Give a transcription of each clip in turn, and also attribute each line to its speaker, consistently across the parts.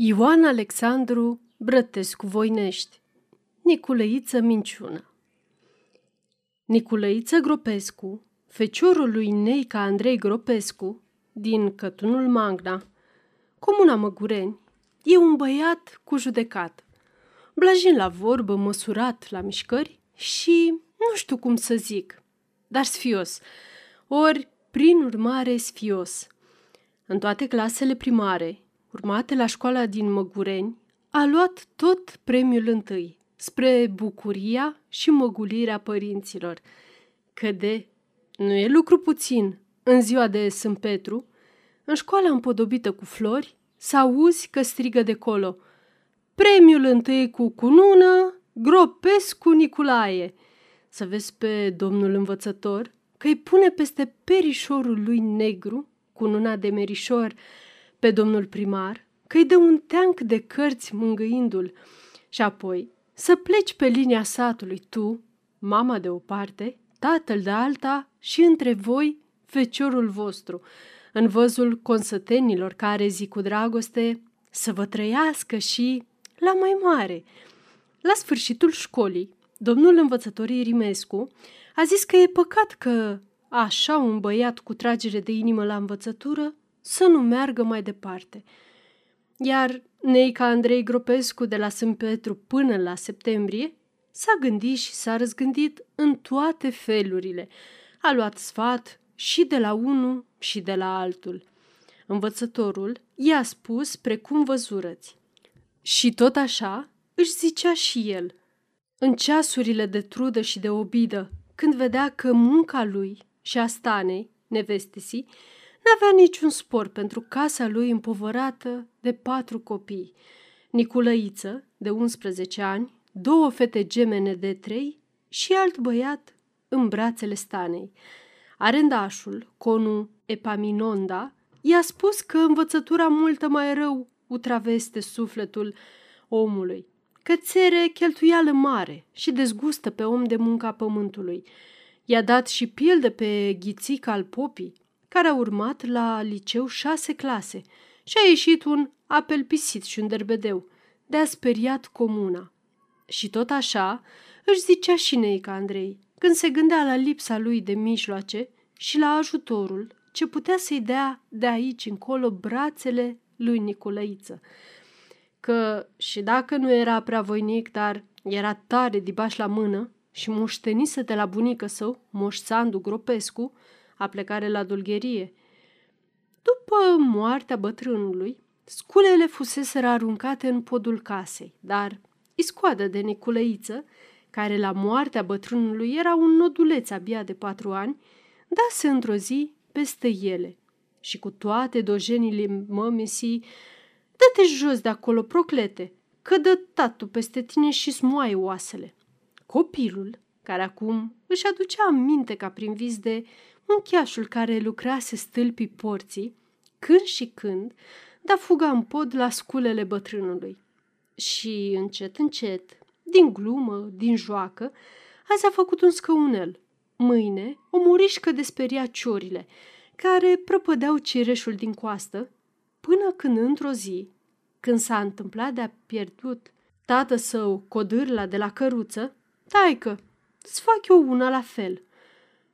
Speaker 1: Ioan Alexandru Brătescu Voinești Niculăiță Minciună. Niculăiță Gropescu, feciorul lui Neica Andrei Gropescu, din Cătunul Magna, comuna Măgureni, e un băiat cu judecat, blajin la vorbă, măsurat la mișcări și nu știu cum să zic, dar sfios, ori prin urmare sfios. În toate clasele primare, urmate la școala din Măgureni, a luat tot premiul întâi, spre bucuria și măgulirea părinților. Că de nu e lucru puțin în ziua de Sfânt Petru, în școala împodobită cu flori, să auzi că strigă de colo Premiul întâi cu cunună, Gropescu Niculae. Să vezi pe domnul învățător că îi pune peste perișorul lui negru, cununa de merișor, pe domnul primar că îi dă un teanc de cărți mângâindu-l și apoi să pleci pe linia satului tu, mama de o parte, tatăl de alta și între voi feciorul vostru, în văzul consătenilor care zic cu dragoste să vă trăiască și la mai mare. La sfârșitul școlii, domnul învățător Irimescu a zis că e păcat că așa un băiat cu tragere de inimă la învățătură să nu meargă mai departe. Iar Neica Andrei Gropescu de la Sânt Petru până la septembrie s-a gândit și s-a răzgândit în toate felurile. A luat sfat și de la unul și de la altul. Învățătorul i-a spus precum văzurăți. Și tot așa își zicea și el. În ceasurile de trudă și de obidă, când vedea că munca lui și a Stanei, nevestesii, N-avea niciun spor pentru casa lui împovărată de patru copii. Niculăiță, de 11 ani, două fete gemene de trei și alt băiat în brațele stanei. Arendașul, conu Epaminonda, i-a spus că învățătura multă mai rău utraveste sufletul omului, că țere cheltuială mare și dezgustă pe om de munca pământului. I-a dat și pildă pe ghițica al popii, care a urmat la liceu șase clase și a ieșit un apel pisit și un derbedeu, de a speriat comuna. Și tot așa își zicea și Neica Andrei, când se gândea la lipsa lui de mijloace și la ajutorul ce putea să-i dea de aici încolo brațele lui Nicolăiță. Că și dacă nu era prea voinic, dar era tare dibaș la mână și moștenise de la bunică său, moș Sandu Gropescu, a plecare la dulgherie. După moartea bătrânului, sculele fuseseră aruncate în podul casei, dar iscoadă de neculăiță, care la moartea bătrânului era un noduleț abia de patru ani, dase într-o zi peste ele și cu toate dojenile mămesii, dă-te jos de acolo, proclete, că dă tatu peste tine și smoaie oasele. Copilul, care acum își aducea aminte ca prin vis de unchiașul care lucrase stâlpii porții, când și când, da fuga în pod la sculele bătrânului. Și încet, încet, din glumă, din joacă, azi a făcut un scăunel. Mâine, o murișcă de speria ciorile, care prăpădeau cireșul din coastă, până când într-o zi, când s-a întâmplat de-a pierdut tată său codârla de la căruță, taică, îți fac eu una la fel –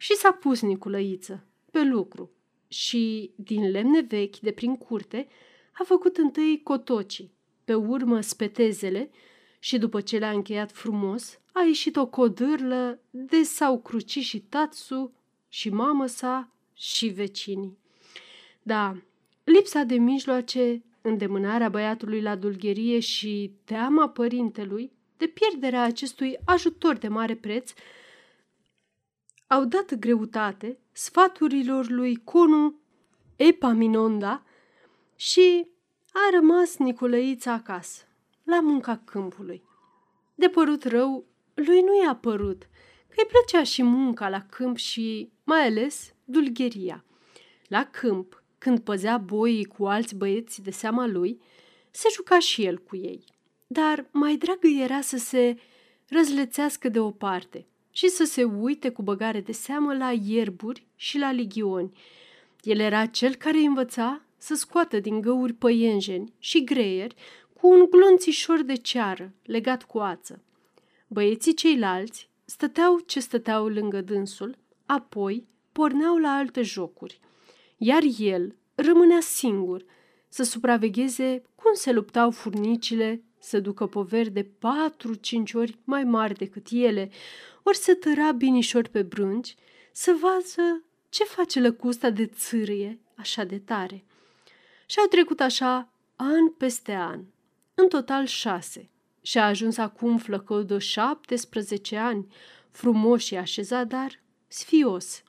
Speaker 1: și s-a pus Niculăiță pe lucru și, din lemne vechi de prin curte, a făcut întâi cotocii, pe urmă spetezele și după ce le-a încheiat frumos, a ieșit o codârlă de s-au cruci și tatsu și mamă sa și vecinii. Da, lipsa de mijloace, îndemânarea băiatului la dulgherie și teama părintelui de pierderea acestui ajutor de mare preț au dat greutate sfaturilor lui Conu Epaminonda și a rămas Nicolăița acasă, la munca câmpului. De părut rău, lui nu i-a părut, că îi plăcea și munca la câmp și, mai ales, dulgheria. La câmp, când păzea boii cu alți băieți de seama lui, se juca și el cu ei. Dar mai dragă era să se răzlețească de o parte – și să se uite cu băgare de seamă la ierburi și la ligioni. El era cel care îi învăța să scoată din găuri păienjeni și greieri cu un glonțișor de ceară legat cu ață. Băieții ceilalți stăteau ce stăteau lângă dânsul, apoi porneau la alte jocuri, iar el rămânea singur să supravegheze cum se luptau furnicile să ducă poveri de patru-cinci ori mai mari decât ele, ori să tăra binișor pe brânci, să vadă ce face lăcusta de țârie așa de tare. Și au trecut așa an peste an, în total șase, și a ajuns acum flăcău de 17 ani, frumos și așezat, dar sfios.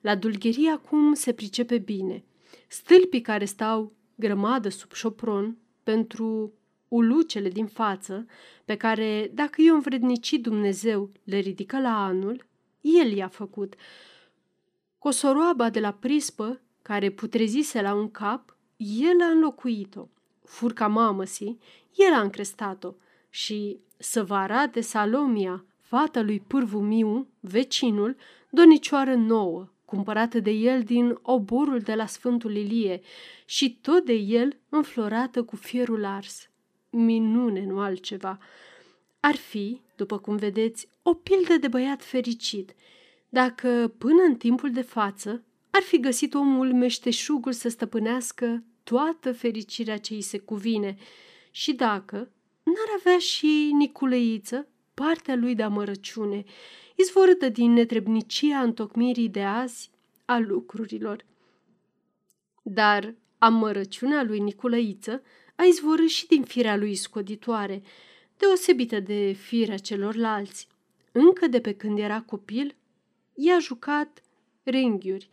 Speaker 1: La dulgherie acum se pricepe bine. Stâlpii care stau grămadă sub șopron pentru ulucele din față, pe care, dacă i-o învrednici Dumnezeu, le ridică la anul, el i-a făcut. Cosoroaba de la prispă, care putrezise la un cap, el a înlocuit-o. Furca mamăsii, el a încrestat-o și să vă arate Salomia, fata lui Pârvu Miu, vecinul, donicioară nouă, cumpărată de el din oborul de la Sfântul Ilie și tot de el înflorată cu fierul ars. Minune, nu altceva. Ar fi, după cum vedeți, o pildă de băiat fericit, dacă până în timpul de față ar fi găsit omul meșteșugul să stăpânească toată fericirea ce îi se cuvine și dacă n-ar avea și Niculeiță partea lui de amărăciune, izvorâtă din netrebnicia întocmirii de azi a lucrurilor. Dar amărăciunea lui Niculăiță a izvorât și din firea lui scoditoare, deosebită de firea celorlalți. Încă de pe când era copil, i-a jucat renghiuri.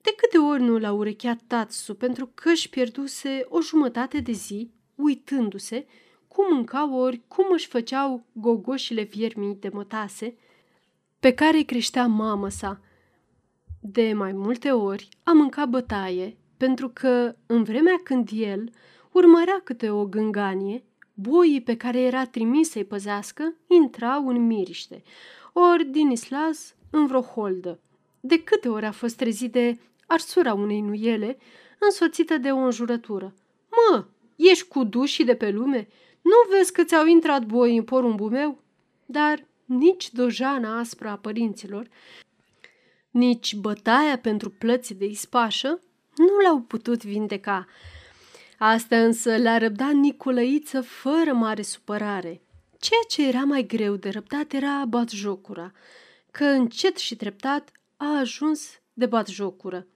Speaker 1: De câte ori nu l-a urecheat Tatsu pentru că își pierduse o jumătate de zi, uitându-se cum mâncau ori cum își făceau gogoșile viermii de mătase, pe care îi creștea mamă sa. De mai multe ori a mâncat bătaie, pentru că, în vremea când el urmărea câte o gânganie, boii pe care era trimis să-i păzească intrau în miriște, ori din islaz în vreo holdă. De câte ori a fost trezit de arsura unei nuiele, însoțită de o înjurătură. Mă, ești cu dușii de pe lume? Nu vezi că ți-au intrat boi în porumbul meu? Dar nici dojana aspră a părinților, nici bătaia pentru plăți de ispașă nu l-au putut vindeca. Asta însă l-a răbdat Nicolăiță fără mare supărare. Ceea ce era mai greu de răbdat era batjocura, că încet și treptat a ajuns de batjocură.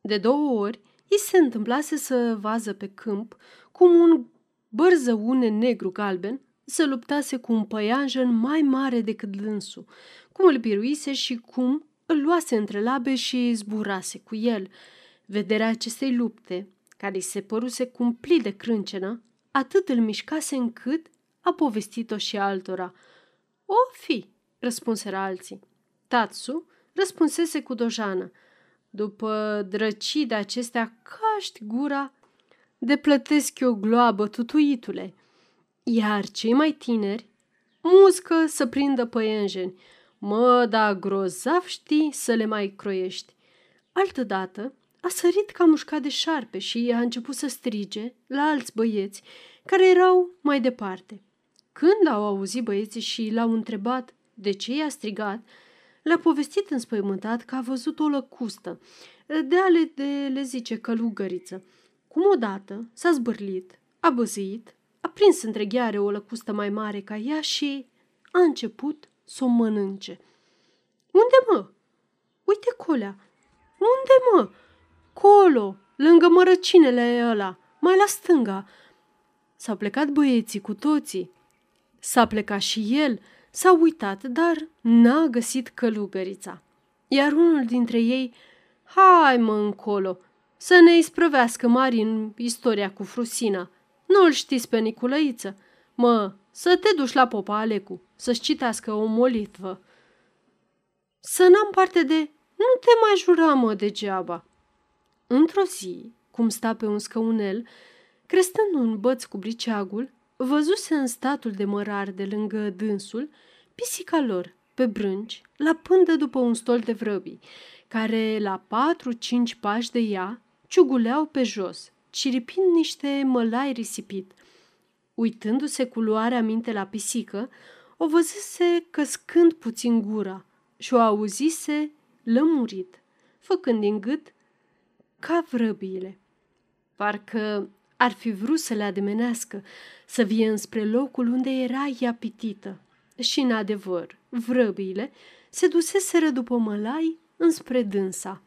Speaker 1: De două ori, i se întâmplase să vază pe câmp cum un bărzăune negru-galben se luptase cu un păianjen mai mare decât dânsul, cum îl biruise și cum îl luase între labe și zburase cu el. Vederea acestei lupte, care îi se păruse cumplit de crâncenă, atât îl mișcase încât a povestit-o și altora. O fi, răspunseră alții. Tatsu răspunsese cu dojană. După drăcii de acestea, caști gura, deplătesc eu gloabă, tutuitule. Iar cei mai tineri muscă să prindă păienjeni. Mă, da, grozav știi să le mai croiești. Altădată a sărit ca mușcat de șarpe și a început să strige la alți băieți care erau mai departe. Când au auzit băieții și l-au întrebat de ce i-a strigat, le-a povestit înspăimântat că a văzut o lăcustă, de ale de le zice călugăriță. Cum odată s-a zbârlit, a băzit, a prins între gheare o lăcustă mai mare ca ea și a început să o mănânce. Unde mă? Uite colea! Unde mă? Colo, lângă mărăcinele ăla, mai la stânga. S-au plecat băieții cu toții. S-a plecat și el, s-a uitat, dar n-a găsit călugărița. Iar unul dintre ei, hai mă încolo, să ne isprăvească mari în istoria cu Frusina. Nu-l știți pe Niculăiță? Mă, să te duci la popa Alecu, să-și citească o molitvă. Să n-am parte de... Nu te mai jura, mă, degeaba. Într-o zi, cum sta pe un scăunel, crestând un băț cu briceagul, văzuse în statul de mărar de lângă dânsul pisica lor, pe brânci, la pândă după un stol de vrăbii, care, la patru-cinci pași de ea, ciuguleau pe jos, ciripind niște mălai risipit. Uitându-se cu luarea minte la pisică, o văzuse căscând puțin gura și o auzise lămurit, făcând din gât ca vrăbiile. Parcă ar fi vrut să le ademenească, să vie înspre locul unde era ea pitită. Și, în adevăr, vrăbiile se duseseră după mălai înspre dânsa.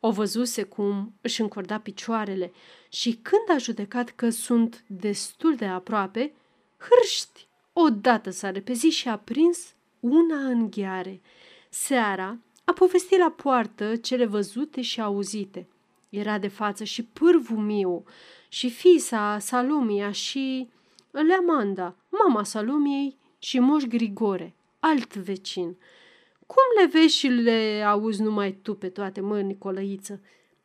Speaker 1: O văzuse cum își încorda picioarele și când a judecat că sunt destul de aproape, hârști, odată s-a repezit și a prins una în gheare. Seara a povestit la poartă cele văzute și auzite. Era de față și pârvul Miu, și fisa Salomia și Leamanda, mama Salomiei și moș Grigore, alt vecin. Cum le vezi și le auzi numai tu pe toate, mă, Nicolăiță?"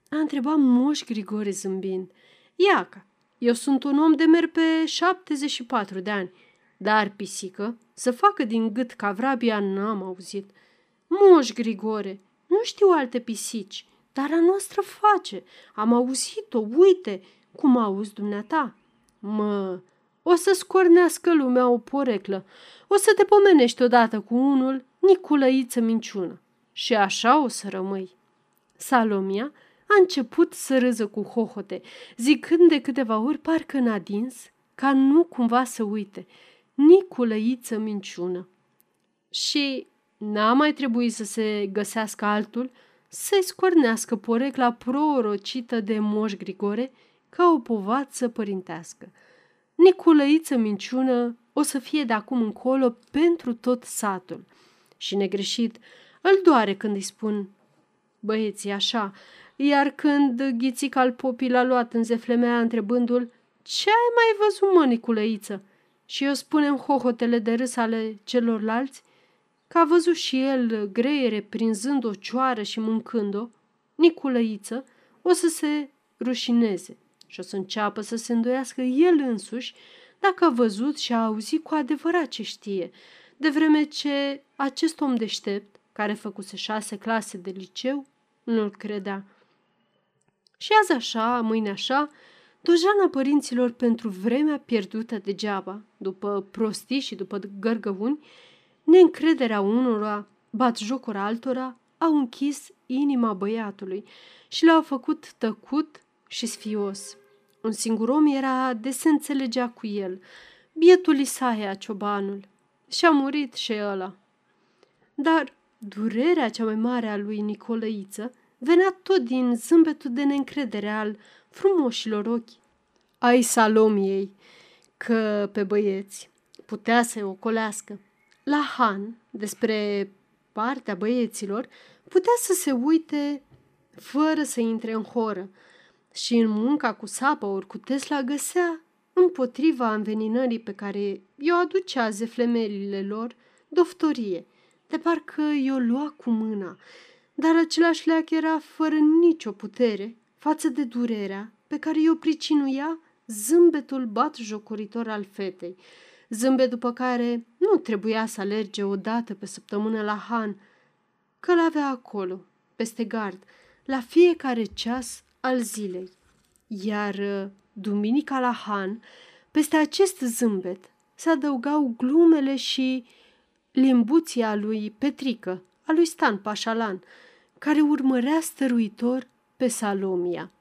Speaker 1: a întrebat moș Grigore zâmbind. Iaca, eu sunt un om de mer pe 74 de ani, dar pisică, să facă din gât ca vrabia n-am auzit. Moș Grigore, nu știu alte pisici, dar a noastră face. Am auzit-o, uite, cum auzi dumneata. Mă, o să scornească lumea o poreclă. O să te pomenești odată cu unul, Niculăiță minciună. Și așa o să rămâi. Salomia a început să râză cu hohote, zicând de câteva ori parcă în adins, ca nu cumva să uite, Niculăiță minciună. Și n-a mai trebuit să se găsească altul să-i scornească porecla prorocită de Moș Grigore ca o povață părintească. Niculăiță minciună o să fie de acum încolo pentru tot satul. Și negreșit, îl doare când îi spun băieții așa, iar când ghițica al popii l-a luat în zeflemea întrebându-l Ce ai mai văzut, mă, Niculăiță? Și eu spunem hohotele de râs ale celorlalți, că a văzut și el greiere prinzând o cioară și mâncând-o, Niculăiță o să se rușineze și o să înceapă să se îndoiască el însuși dacă a văzut și a auzit cu adevărat ce știe, de vreme ce acest om deștept, care făcuse șase clase de liceu, nu-l credea. Și azi așa, mâine așa, dojana părinților pentru vremea pierdută degeaba, după prostii și după gărgăuni, neîncrederea unora, bat jocura altora, au închis inima băiatului și l-au făcut tăcut și sfios. Un singur om era de se înțelegea cu el, bietul Isaia ciobanul. Și-a murit și ăla. Dar durerea cea mai mare a lui Nicolăiță venea tot din zâmbetul de neîncredere al frumoșilor ochi ai Salomiei, că pe băieți putea să-i ocolească. La Han, despre partea băieților, putea să se uite fără să intre în horă și în munca cu sapă ori cu Tesla găsea, împotriva înveninării pe care i-o aducea zeflemelile lor, doftorie, de parcă i-o lua cu mâna, dar același leac era fără nicio putere față de durerea pe care i-o pricinuia zâmbetul bat jocoritor al fetei, zâmbet după care nu trebuia să alerge o dată pe săptămână la Han, că l-avea acolo, peste gard, la fiecare ceas al zilei. Iar uh, duminica la Han, peste acest zâmbet, se adăugau glumele și limbuția lui Petrică, a lui Stan Pașalan, care urmărea stăruitor pe Salomia.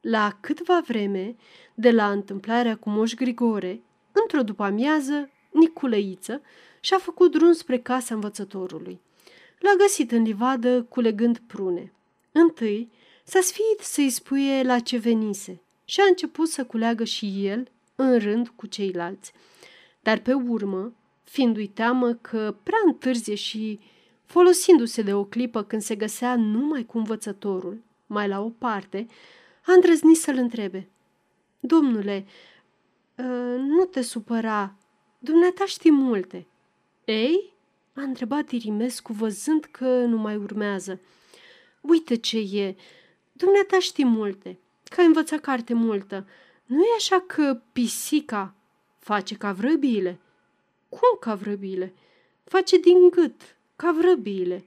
Speaker 1: La câtva vreme, de la întâmplarea cu Moș Grigore, într-o după-amiază, Niculăiță și-a făcut drum spre casa învățătorului. L-a găsit în livadă culegând prune. Întâi s-a sfiit să-i spuie la ce venise și a început să culeagă și el în rând cu ceilalți. Dar pe urmă, fiindu-i teamă că prea întârzie și folosindu-se de o clipă când se găsea numai cu învățătorul, mai la o parte, a îndrăznit să-l întrebe. Domnule, ă, nu te supăra, dumneata știi multe. Ei? a întrebat Irimescu văzând că nu mai urmează. Uite ce e, dumneata știi multe, că ai învățat carte multă. Nu e așa că pisica face ca vrăbiile? Cum ca vrăbiile? Face din gât, ca vrăbiile.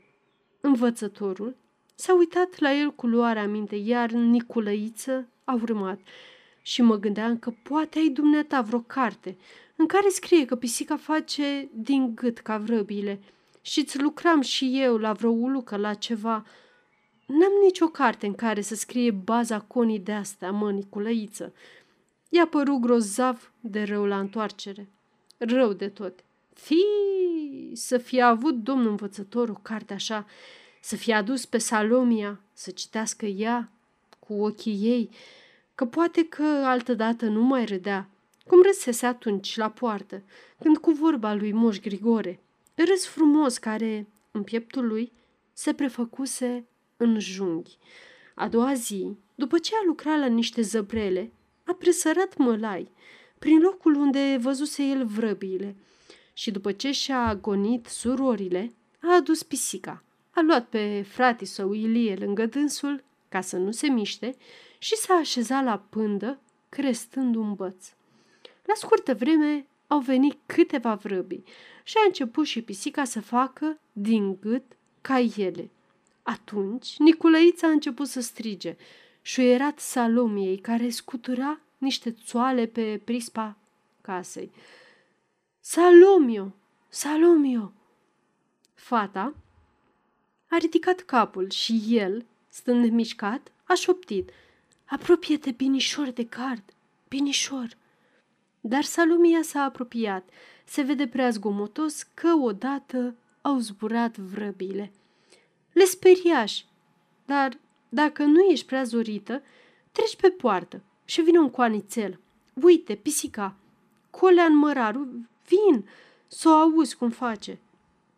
Speaker 1: Învățătorul S-a uitat la el cu luarea minte, iar Niculăiță a urmat. Și mă gândeam că poate ai dumneata vreo carte în care scrie că pisica face din gât ca vrăbile și îți lucram și eu la vreo ulucă, la ceva. N-am nicio carte în care să scrie baza conii de astea, mă, Niculăiță. I-a părut grozav de rău la întoarcere. Rău de tot. Fii, să fie avut domnul învățător o carte așa, să fie adus pe Salomia, să citească ea cu ochii ei, că poate că altădată nu mai râdea, cum râsese atunci la poartă, când cu vorba lui Moș Grigore, râs frumos care, în pieptul lui, se prefăcuse în junghi. A doua zi, după ce a lucrat la niște zăbrele, a presărat mălai, prin locul unde văzuse el vrăbiile, și după ce și-a agonit surorile, a adus pisica. A luat pe fratii său Ilie lângă dânsul, ca să nu se miște, și s-a așezat la pândă, crestând un băț. La scurtă vreme au venit câteva vrăbii și a început și pisica să facă din gât ca ele. Atunci Niculăița a început să strige, șuierat Salomiei, care scutura niște țoale pe prispa casei. Salomio! Salomio! Fata a ridicat capul și el, stând mișcat, a șoptit. Apropie-te, binișor de card, binișor! Dar Salomia s-a apropiat. Se vede prea zgomotos că odată au zburat vrăbile. Le speriași, dar dacă nu ești prea zorită, treci pe poartă și vine un coanițel. Uite, pisica, Colean Măraru, vin, să o auzi cum face.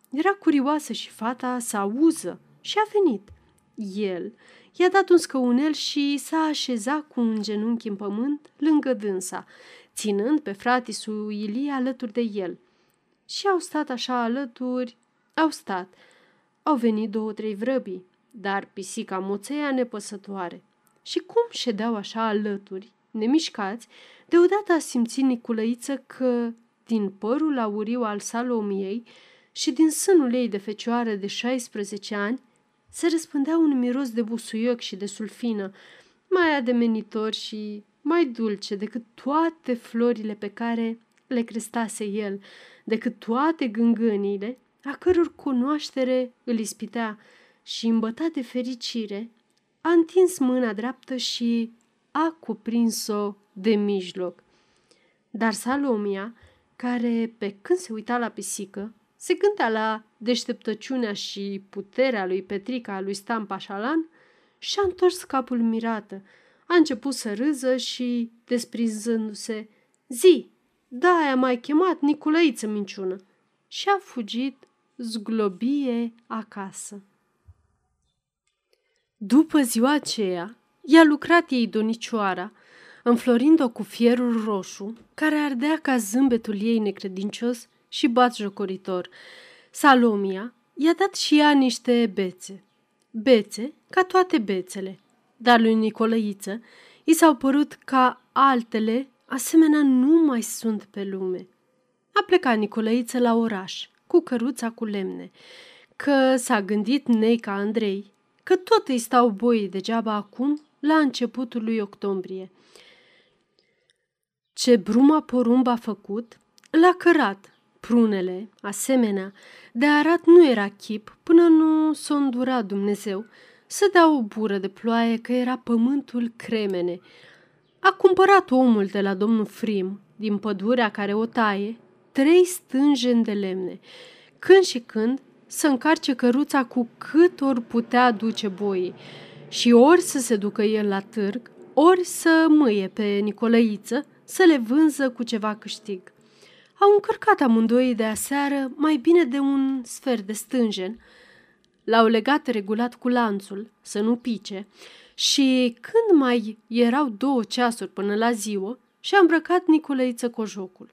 Speaker 1: Era curioasă și fata să auză și a venit. El i-a dat un scăunel și s-a așezat cu un genunchi în pământ lângă dânsa, ținând pe fratisul Ilie alături de el. Și au stat așa alături, au stat. Au venit două, trei vrăbii, dar pisica moțea nepăsătoare. Și cum ședeau așa alături, nemișcați, deodată a simțit Niculăiță că, din părul auriu al Salomiei și din sânul ei de fecioară de 16 ani, se răspândea un miros de busuioc și de sulfină, mai ademenitor și mai dulce decât toate florile pe care le crestase el, decât toate gângâniile, a căror cunoaștere îl ispitea și, îmbătat de fericire, a întins mâna dreaptă și a cuprins-o de mijloc. Dar Salomia, care, pe când se uita la pisică, se gândea la deșteptăciunea și puterea lui Petrica lui Stan Pașalan, și-a întors capul mirată, a început să râză și, desprinzându-se, zi, da, aia mai chemat Niculăiță minciună. Și a fugit zglobie acasă. După ziua aceea, i-a lucrat ei donicioara, înflorind-o cu fierul roșu, care ardea ca zâmbetul ei necredincios și jocoritor. Salomia i-a dat și ea niște bețe. Bețe ca toate bețele, dar lui Nicolăiță i s-au părut ca altele asemenea nu mai sunt pe lume. A plecat Nicolăiță la oraș, cu căruța cu lemne, că s-a gândit Neica Andrei că tot îi stau boii degeaba acum, la începutul lui octombrie. Ce bruma porumb a făcut, l-a cărat. Prunele, asemenea, de arat nu era chip până nu s-o îndura Dumnezeu să dea o bură de ploaie că era pământul cremene. A cumpărat omul de la domnul Frim, din pădurea care o taie, trei stânjeni de lemne, când și când să încarce căruța cu cât ori putea duce boii și ori să se ducă el la târg, ori să mâie pe Nicolăiță să le vânză cu ceva câștig. Au încărcat amândoi de aseară mai bine de un sfert de stânjen, l-au legat regulat cu lanțul, să nu pice, și când mai erau două ceasuri până la ziua, și-a îmbrăcat Nicolăiță cojocul.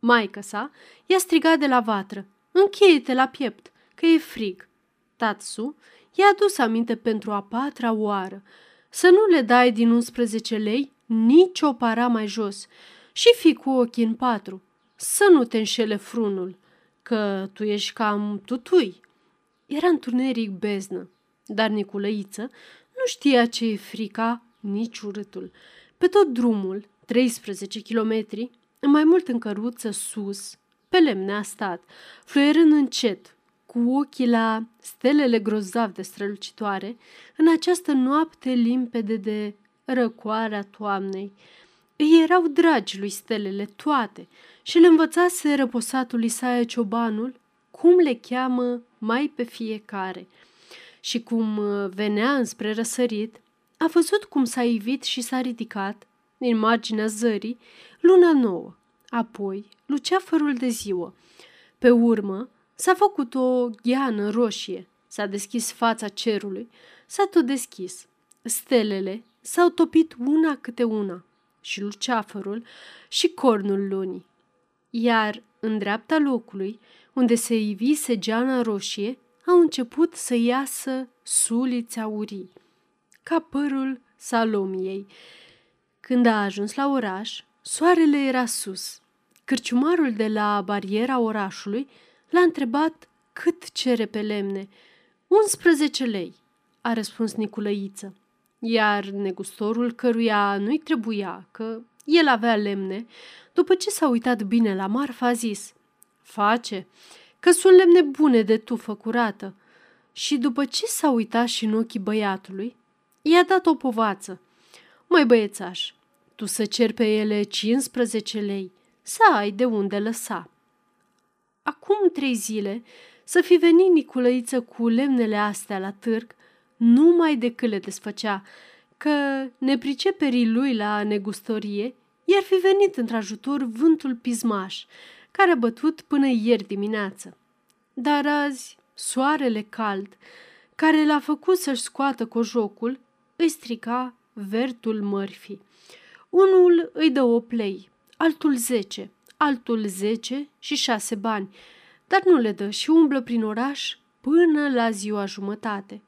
Speaker 1: Maica sa i-a strigat de la vatră, încheie-te la piept, că e frig. Tatsu i-a adus aminte pentru a patra oară să nu le dai din 11 lei nici o para mai jos și fi cu ochii în patru, să nu te înșele frunul, că tu ești cam tutui. Era întuneric beznă. dar Niculăiță nu știa ce e frica, nici urâtul. Pe tot drumul, 13 kilometri, mai mult în căruță sus, pe lemne a stat, fluierând încet, cu ochii la stelele grozav de strălucitoare, în această noapte limpede de răcoarea toamnei. Îi erau dragi lui stelele toate și le învățase răposatul Isaia Ciobanul cum le cheamă mai pe fiecare. Și cum venea înspre răsărit, a văzut cum s-a ivit și s-a ridicat, din marginea zării, luna nouă, apoi luceafărul de ziua. Pe urmă, s-a făcut o gheană roșie, s-a deschis fața cerului, s-a tot deschis. Stelele s-au topit una câte una, și luceafărul și cornul lunii. Iar în dreapta locului, unde se ivise geana roșie, au început să iasă suliți aurii, ca părul Salomiei. Când a ajuns la oraș, soarele era sus. Cârciumarul de la bariera orașului l-a întrebat cât cere pe lemne. 11 lei, a răspuns Niculăiță. Iar negustorul căruia nu-i trebuia, că el avea lemne, după ce s-a uitat bine la marfa, a zis Face, că sunt lemne bune de tufă curată. Și după ce s-a uitat și în ochii băiatului, i-a dat o povață. Măi băiețaș, tu să cer pe ele 15 lei, să ai de unde lăsa. Acum trei zile să fi venit Niculăiță cu lemnele astea la târg, numai decât le desfăcea, că nepriceperii lui la negustorie i-ar fi venit într-ajutor vântul pismaș, care a bătut până ieri dimineață. Dar azi, soarele cald, care l-a făcut să-și scoată cojocul, îi strica vertul mărfii. Unul îi dă o plei, altul zece, altul zece și șase bani, dar nu le dă și umblă prin oraș până la ziua jumătate.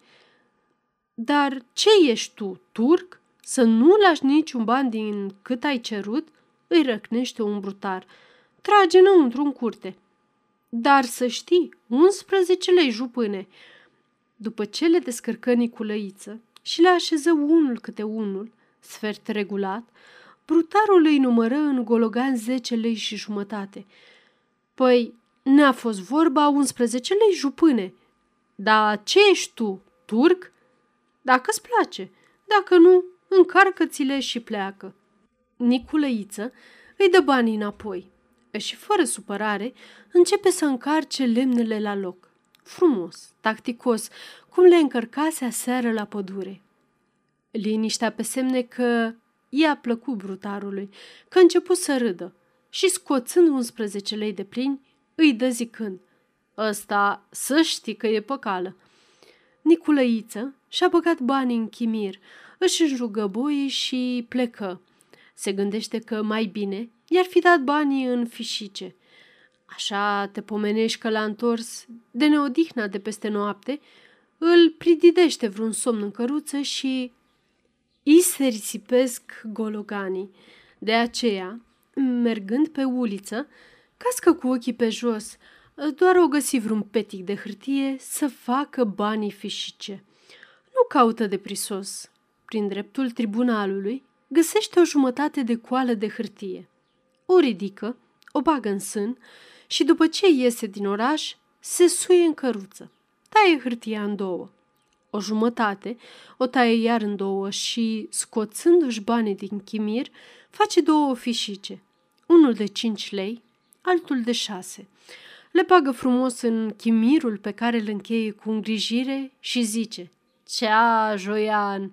Speaker 1: Dar ce ești tu, turc? Să nu lași niciun ban din cât ai cerut? Îi răcnește un brutar. Trage înăuntru în curte. Dar să știi, 11 lei jupâne. După ce le descărcă Niculăiță și le așeză unul câte unul, sfert regulat, brutarul îi numără în gologan 10 lei și jumătate. Păi, n-a fost vorba 11 lei jupâne. Dar ce ești tu, turc? Dacă-ți place, dacă nu, încarcă-ți-le și pleacă. Niculăiță îi dă banii înapoi și, fără supărare, începe să încarce lemnele la loc. Frumos, tacticos, cum le încărcase aseară la pădure. Liniștea pe semne că i-a plăcut brutarului, că a început să râdă și, scoțând 11 lei de plini, îi dă zicând, Ăsta să știi că e păcală. Niculăiță și-a băgat banii în chimir, își înjugă boii și plecă. Se gândește că mai bine i-ar fi dat banii în fișice. Așa te pomenești că l-a întors de neodihna de peste noapte, îl prididește vreun somn în căruță și îi se risipesc gologanii. De aceea, mergând pe uliță, cască cu ochii pe jos, doar o găsi vreun petic de hârtie să facă banii fișice. Nu caută de prisos. Prin dreptul tribunalului, găsește o jumătate de coală de hârtie. O ridică, o bagă în sân și după ce iese din oraș, se suie în căruță. Taie hârtia în două. O jumătate o taie iar în două și, scoțându-și banii din chimir, face două fișice. Unul de cinci lei, altul de șase. Le bagă frumos în chimirul pe care îl încheie cu îngrijire și zice Cea, Joian!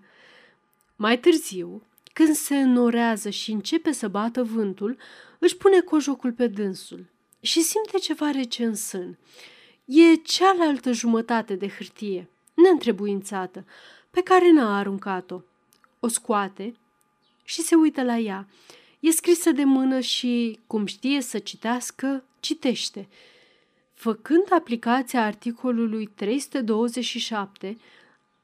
Speaker 1: Mai târziu, când se înorează și începe să bată vântul, își pune cojocul pe dânsul și simte ceva rece în sân. E cealaltă jumătate de hârtie, neîntrebuințată, pe care n-a aruncat-o. O scoate și se uită la ea. E scrisă de mână și, cum știe să citească, citește – făcând aplicația articolului 327,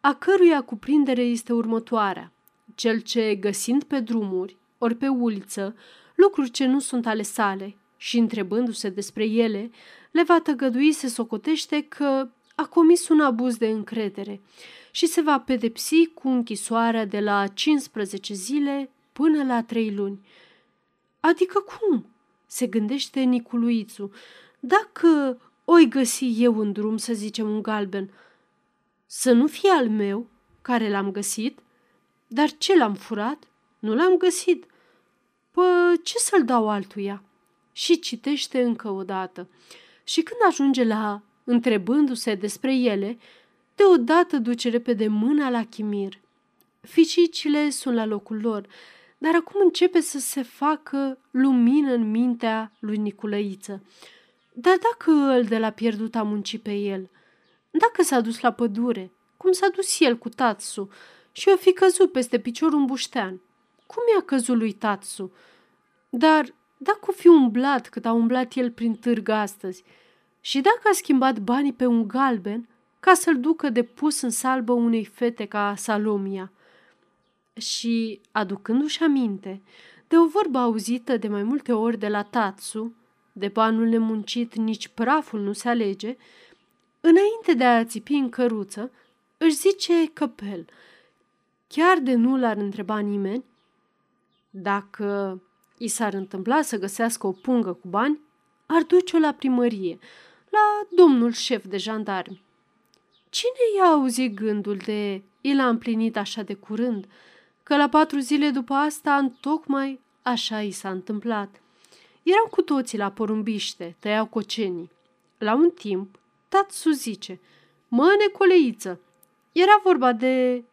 Speaker 1: a căruia cuprindere este următoarea. Cel ce, găsind pe drumuri, ori pe uliță, lucruri ce nu sunt ale sale și întrebându-se despre ele, le va tăgădui se socotește că a comis un abuz de încredere și se va pedepsi cu închisoarea de la 15 zile până la 3 luni. Adică cum? se gândește Niculuițu. Dacă oi găsi eu în drum, să zicem, un galben, să nu fie al meu, care l-am găsit? Dar ce l-am furat? Nu l-am găsit. Pă, ce să-l dau altuia? Și citește încă o dată. Și când ajunge la întrebându-se despre ele, deodată duce repede mâna la chimir. Ficicile sunt la locul lor, dar acum începe să se facă lumină în mintea lui Niculăiță. Dar dacă îl de la pierdut a muncit pe el, dacă s-a dus la pădure, cum s-a dus el cu Tatsu? Și o fi căzut peste piciorul un buștean, cum i-a căzut lui Tatsu? Dar dacă o fi umblat cât a umblat el prin târg astăzi? Și dacă a schimbat banii pe un galben ca să-l ducă de pus în salbă unei fete ca Salomia – și, aducându-și aminte de o vorbă auzită de mai multe ori de la Tatsu, de banul nemuncit nici praful nu se alege, înainte de a țipi în căruță, își zice căpel, chiar de nu l-ar întreba nimeni, dacă i s-ar întâmpla să găsească o pungă cu bani, ar duce-o la primărie, la domnul șef de jandarmi. Cine i-a auzit gândul de el a împlinit așa de curând – că la patru zile după asta, tocmai așa i s-a întâmplat. Erau cu toții la porumbiște, tăiau cocenii. La un timp, Tatsu zice, mă, necoleiță, era vorba de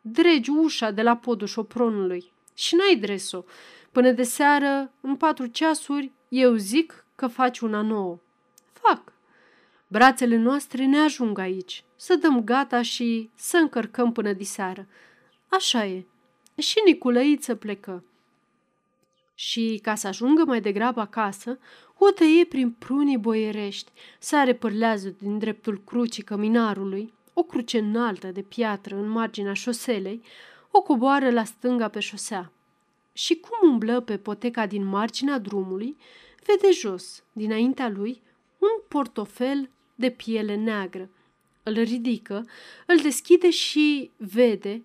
Speaker 1: dregi ușa de la podul șopronului și n-ai dres-o. Până de seară, în patru ceasuri, eu zic că faci una nouă. Fac. Brațele noastre ne ajung aici. Să dăm gata și să încărcăm până diseară. Așa e și Niculăiță plecă. Și, ca să ajungă mai degrabă acasă, o tăie prin prunii boierești, sare pârlează din dreptul crucii căminarului, o cruce înaltă de piatră în marginea șoselei, o coboară la stânga pe șosea. Și cum umblă pe poteca din marginea drumului, vede jos, dinaintea lui, un portofel de piele neagră. Îl ridică, îl deschide și vede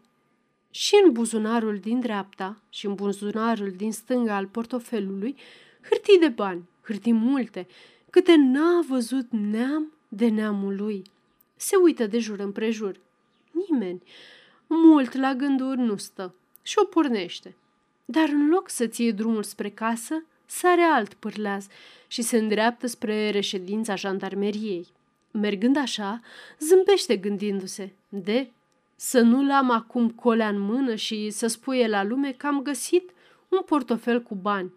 Speaker 1: și în buzunarul din dreapta și în buzunarul din stânga al portofelului hârtii de bani, hârtii multe, câte n-a văzut neam de neamul lui. Se uită de jur împrejur. Nimeni. Mult la gânduri nu stă și o pornește. Dar în loc să ție drumul spre casă, sare alt pârleaz și se îndreaptă spre reședința jandarmeriei. Mergând așa, zâmbește gândindu-se. De să nu-l am acum colea în mână și să spuie la lume că am găsit un portofel cu bani.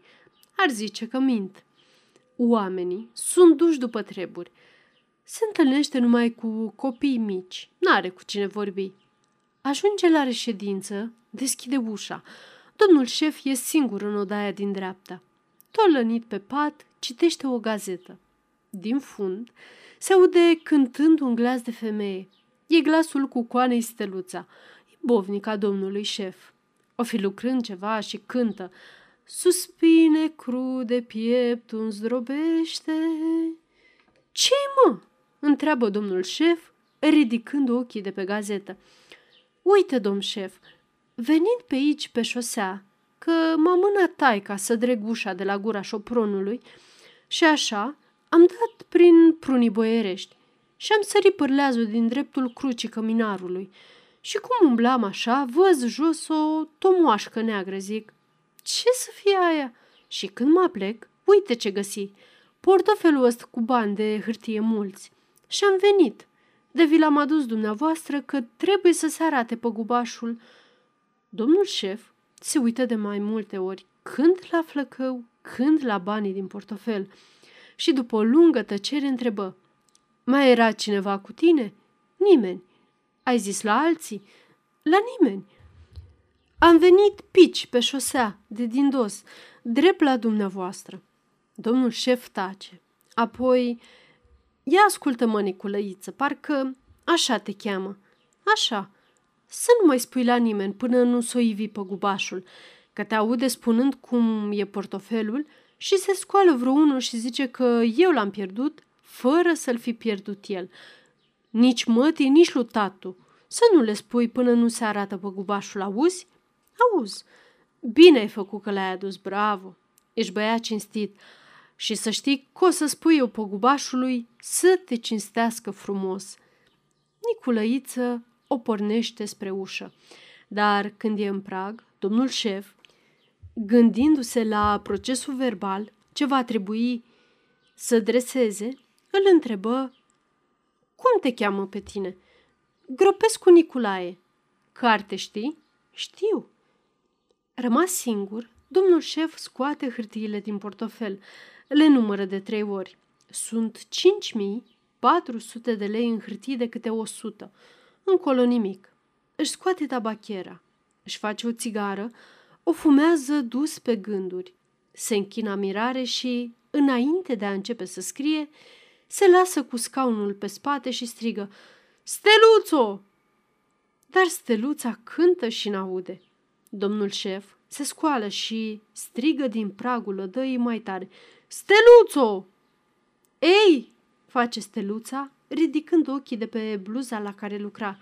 Speaker 1: Ar zice că mint. Oamenii sunt duși după treburi. Se întâlnește numai cu copii mici, n-are cu cine vorbi. Ajunge la reședință, deschide ușa. Domnul șef e singur în odaia din dreapta. Tolănit pe pat, citește o gazetă. Din fund, se aude cântând un glas de femeie. E glasul cu coanei steluța. E bovnica domnului șef. O fi lucrând ceva și cântă. Suspine crude pieptul zdrobește. ce mă? întreabă domnul șef, ridicând ochii de pe gazetă. Uite, domn șef, venind pe aici pe șosea, că m-a mânat taica să dreg ușa de la gura șopronului și așa am dat prin prunii boierești și am sărit pârleazul din dreptul crucii căminarului. Și cum umblam așa, văz jos o tomoașcă neagră, zic. Ce să fie aia? Și când mă plec, uite ce găsi. Portofelul ăsta cu bani de hârtie mulți. Și am venit. De vi l-am adus dumneavoastră că trebuie să se arate pe gubașul. Domnul șef se uită de mai multe ori, când la flăcău, când la banii din portofel. Și după o lungă tăcere întrebă, mai era cineva cu tine? Nimeni. Ai zis la alții? La nimeni. Am venit pici pe șosea, de din dos, drept la dumneavoastră. Domnul șef tace. Apoi, ia ascultă măniculăiță, parcă așa te cheamă. Așa. Să nu mai spui la nimeni până nu s-o ivi pe gubașul, că te aude spunând cum e portofelul și se scoală vreo unul și zice că eu l-am pierdut fără să-l fi pierdut el. Nici mătii, nici lui tatu. Să nu le spui până nu se arată păgubașul, auzi? Auzi. Bine ai făcut că l-ai adus, bravo. Ești băiat cinstit. Și să știi că o să spui eu păgubașului să te cinstească frumos. Niculăiță o pornește spre ușă. Dar când e în prag, domnul șef, gândindu-se la procesul verbal ce va trebui să dreseze, îl întrebă Cum te cheamă pe tine?" Gropescu Niculae." Carte știi?" Știu." Rămas singur, domnul șef scoate hârtiile din portofel. Le numără de trei ori. Sunt 5400 de lei în hârtii de câte 100. Încolo nimic. Își scoate tabachera. Își face o țigară, o fumează dus pe gânduri. Se închină mirare și, înainte de a începe să scrie, se lasă cu scaunul pe spate și strigă Steluțo! Dar steluța cântă și n-aude. Domnul șef se scoală și strigă din pragul odăii mai tare. Steluțo! Ei! face steluța, ridicând ochii de pe bluza la care lucra.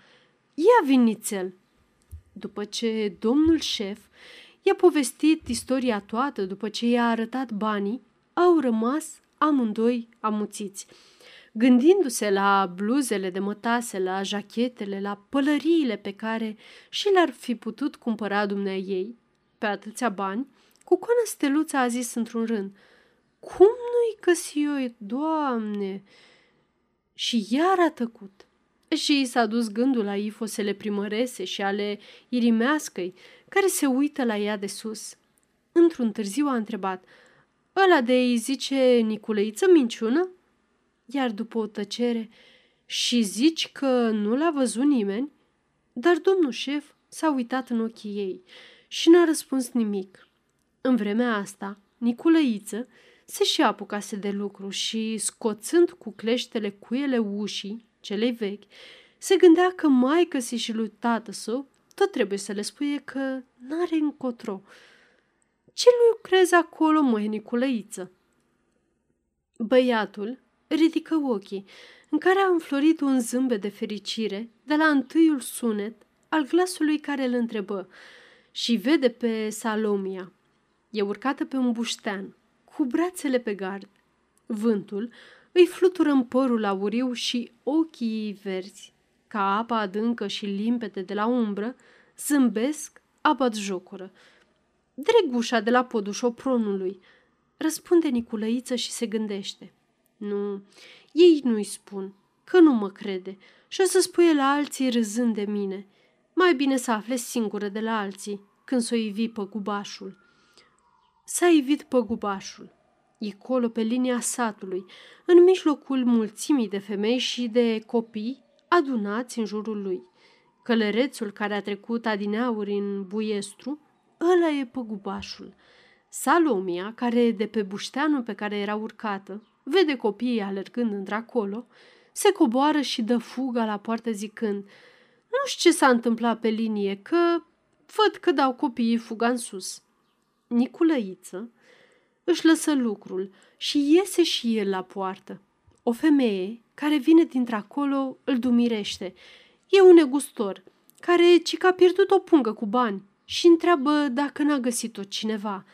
Speaker 1: Ia vinițel! După ce domnul șef i-a povestit istoria toată, după ce i-a arătat banii, au rămas amândoi amuțiți. Gândindu-se la bluzele de mătase, la jachetele, la pălăriile pe care și le-ar fi putut cumpăra dumnea ei, pe atâția bani, Cucoana Steluța a zis într-un rând, Cum nu-i găsi eu, doamne? Și iar a tăcut. Și i s-a dus gândul la ifosele primărese și ale irimeascăi, care se uită la ea de sus. Într-un târziu a întrebat, Ăla de ei zice Niculeiță minciună? Iar după o tăcere, și zici că nu l-a văzut nimeni? Dar domnul șef s-a uitat în ochii ei și n-a răspuns nimic. În vremea asta, Niculăiță se și apucase de lucru și, scoțând cu cleștele cuiele ușii, celei vechi, se gândea că maică si și lui tată său tot trebuie să le spune că n-are încotro. Ce lucrezi acolo, măi, Niculăiță? Băiatul ridică ochii, în care a înflorit un zâmbet de fericire de la întâiul sunet al glasului care îl întrebă – și vede pe Salomia. E urcată pe un buștean, cu brațele pe gard. Vântul îi flutură în părul auriu și ochii ei verzi, ca apa adâncă și limpede de la umbră, zâmbesc, abat jocură. Dregușa de la podul șopronului, răspunde Niculăiță și se gândește. Nu, ei nu-i spun, că nu mă crede și o să spuie la alții râzând de mine – mai bine să afle singură de la alții când s-o ivi păgubașul. S-a ivit păgubașul. E colo pe linia satului, în mijlocul mulțimii de femei și de copii adunați în jurul lui. Călărețul care a trecut adineauri în buiestru, ăla e păgubașul. Salomia, care de pe bușteanul pe care era urcată, vede copiii alergând într-acolo, se coboară și dă fuga la poartă zicând – nu știu ce s-a întâmplat pe linie, că văd că dau copiii fuga în sus. Niculăiță își lăsă lucrul și iese și el la poartă. O femeie care vine dintr-acolo îl dumirește. E un negustor care ci că a pierdut o pungă cu bani și întreabă dacă n-a găsit-o cineva.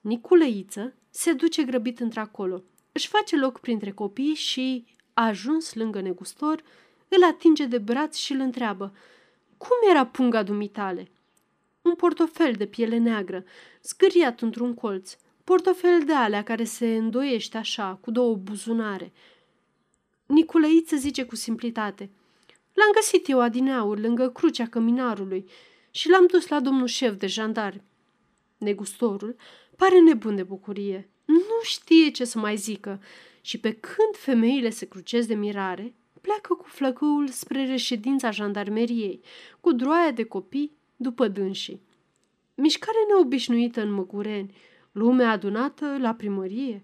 Speaker 1: Niculăiță se duce grăbit într-acolo, își face loc printre copii și, a ajuns lângă negustor, îl atinge de braț și îl întreabă Cum era punga dumitale? Un portofel de piele neagră, zgâriat într-un colț, portofel de alea care se îndoiește așa, cu două buzunare. Niculăiță zice cu simplitate L-am găsit eu adineauri lângă crucea căminarului și l-am dus la domnul șef de jandarmi. Negustorul pare nebun de bucurie. Nu știe ce să mai zică și pe când femeile se crucesc de mirare, pleacă cu flăcăul spre reședința jandarmeriei, cu droaia de copii după dânsii. Mișcare neobișnuită în Măgureni, lume adunată la primărie.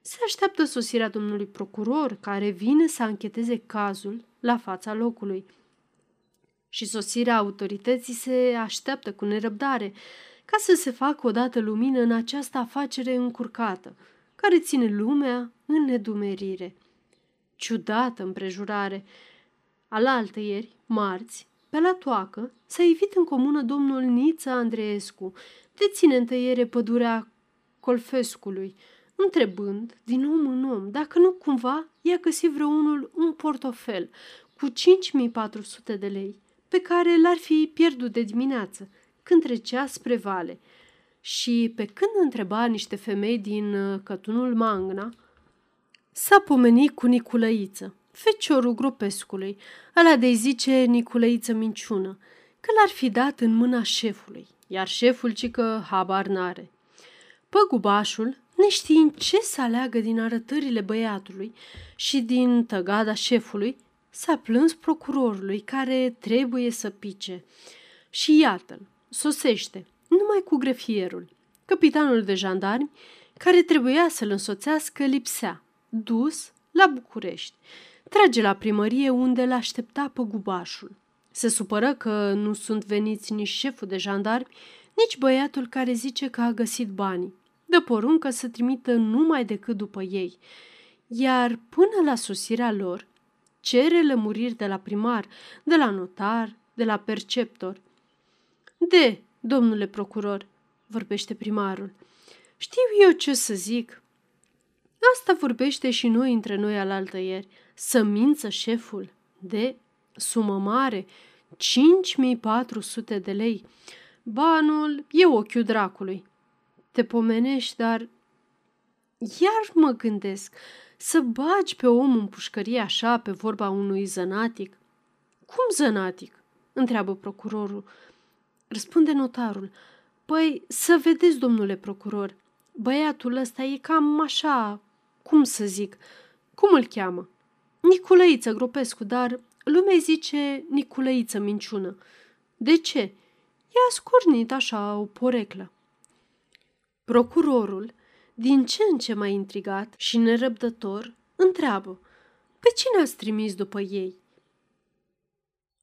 Speaker 1: Se așteaptă sosirea domnului procuror, care vine să ancheteze cazul la fața locului. Și sosirea autorității se așteaptă cu nerăbdare, ca să se facă odată lumină în această afacere încurcată, care ține lumea în nedumerire ciudată împrejurare. Alaltă ieri, marți, Pe la toacă s-a evit în comună domnul Nița Andreescu, de ține întâiere pădurea Colfescului, întrebând din om în om dacă nu cumva i-a găsit vreunul un portofel cu 5400 de lei pe care l-ar fi pierdut de dimineață când trecea spre vale. Și pe când întreba niște femei din uh, cătunul Mangna, s-a pomenit cu Niculăiță, feciorul Gropescului, ăla de zice Niculăiță minciună, că l-ar fi dat în mâna șefului, iar șeful ci că habar n-are. Păgubașul, neștiind ce să aleagă din arătările băiatului și din tăgada șefului, s-a plâns procurorului care trebuie să pice. Și iată-l, sosește, numai cu grefierul. Capitanul de jandarmi, care trebuia să-l însoțească, lipsea, dus la București. Trage la primărie unde l-aștepta păgubașul. Se supără că nu sunt veniți nici șeful de jandarmi, nici băiatul care zice că a găsit banii. Dă poruncă să trimită numai decât după ei. Iar până la sosirea lor, cere lămuriri de la primar, de la notar, de la perceptor. De, domnule procuror, vorbește primarul, știu eu ce să zic. Asta vorbește și noi între noi alaltă ieri. Să mință șeful de sumă mare, 5400 de lei. Banul e ochiul dracului. Te pomenești, dar iar mă gândesc să bagi pe om în pușcărie așa pe vorba unui zănatic. Cum zănatic? întreabă procurorul. Răspunde notarul. Păi, să vedeți, domnule procuror, băiatul ăsta e cam așa, cum să zic, cum îl cheamă? Niculăiță Gropescu, dar lumea zice Niculăiță minciună. De ce? I-a scurnit așa o poreclă. Procurorul, din ce în ce mai intrigat și nerăbdător, întreabă Pe cine ați trimis după ei?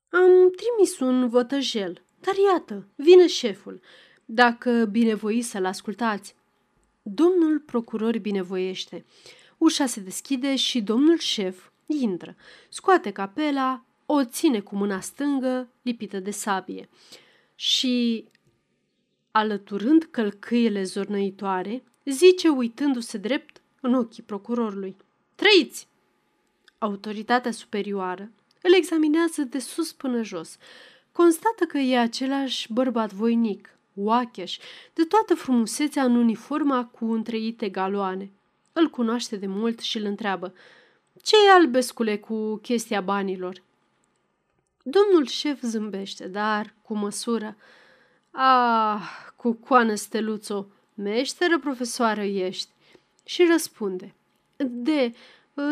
Speaker 1: Am trimis un vătăjel, dar iată, vine șeful. Dacă binevoiți să-l ascultați. Domnul procuror binevoiește. Ușa se deschide și domnul șef intră, scoate capela, o ține cu mâna stângă, lipită de sabie. Și, alăturând călcâiele zornăitoare, zice uitându-se drept în ochii procurorului. Trăiți! Autoritatea superioară îl examinează de sus până jos. Constată că e același bărbat voinic, oacheș, de toată frumusețea în uniforma cu întreite galoane. Îl cunoaște de mult și îl întreabă ce e albescule cu chestia banilor? Domnul șef zâmbește, dar cu măsură. Ah, cu coană steluțo, meșteră profesoară ești. Și răspunde. De,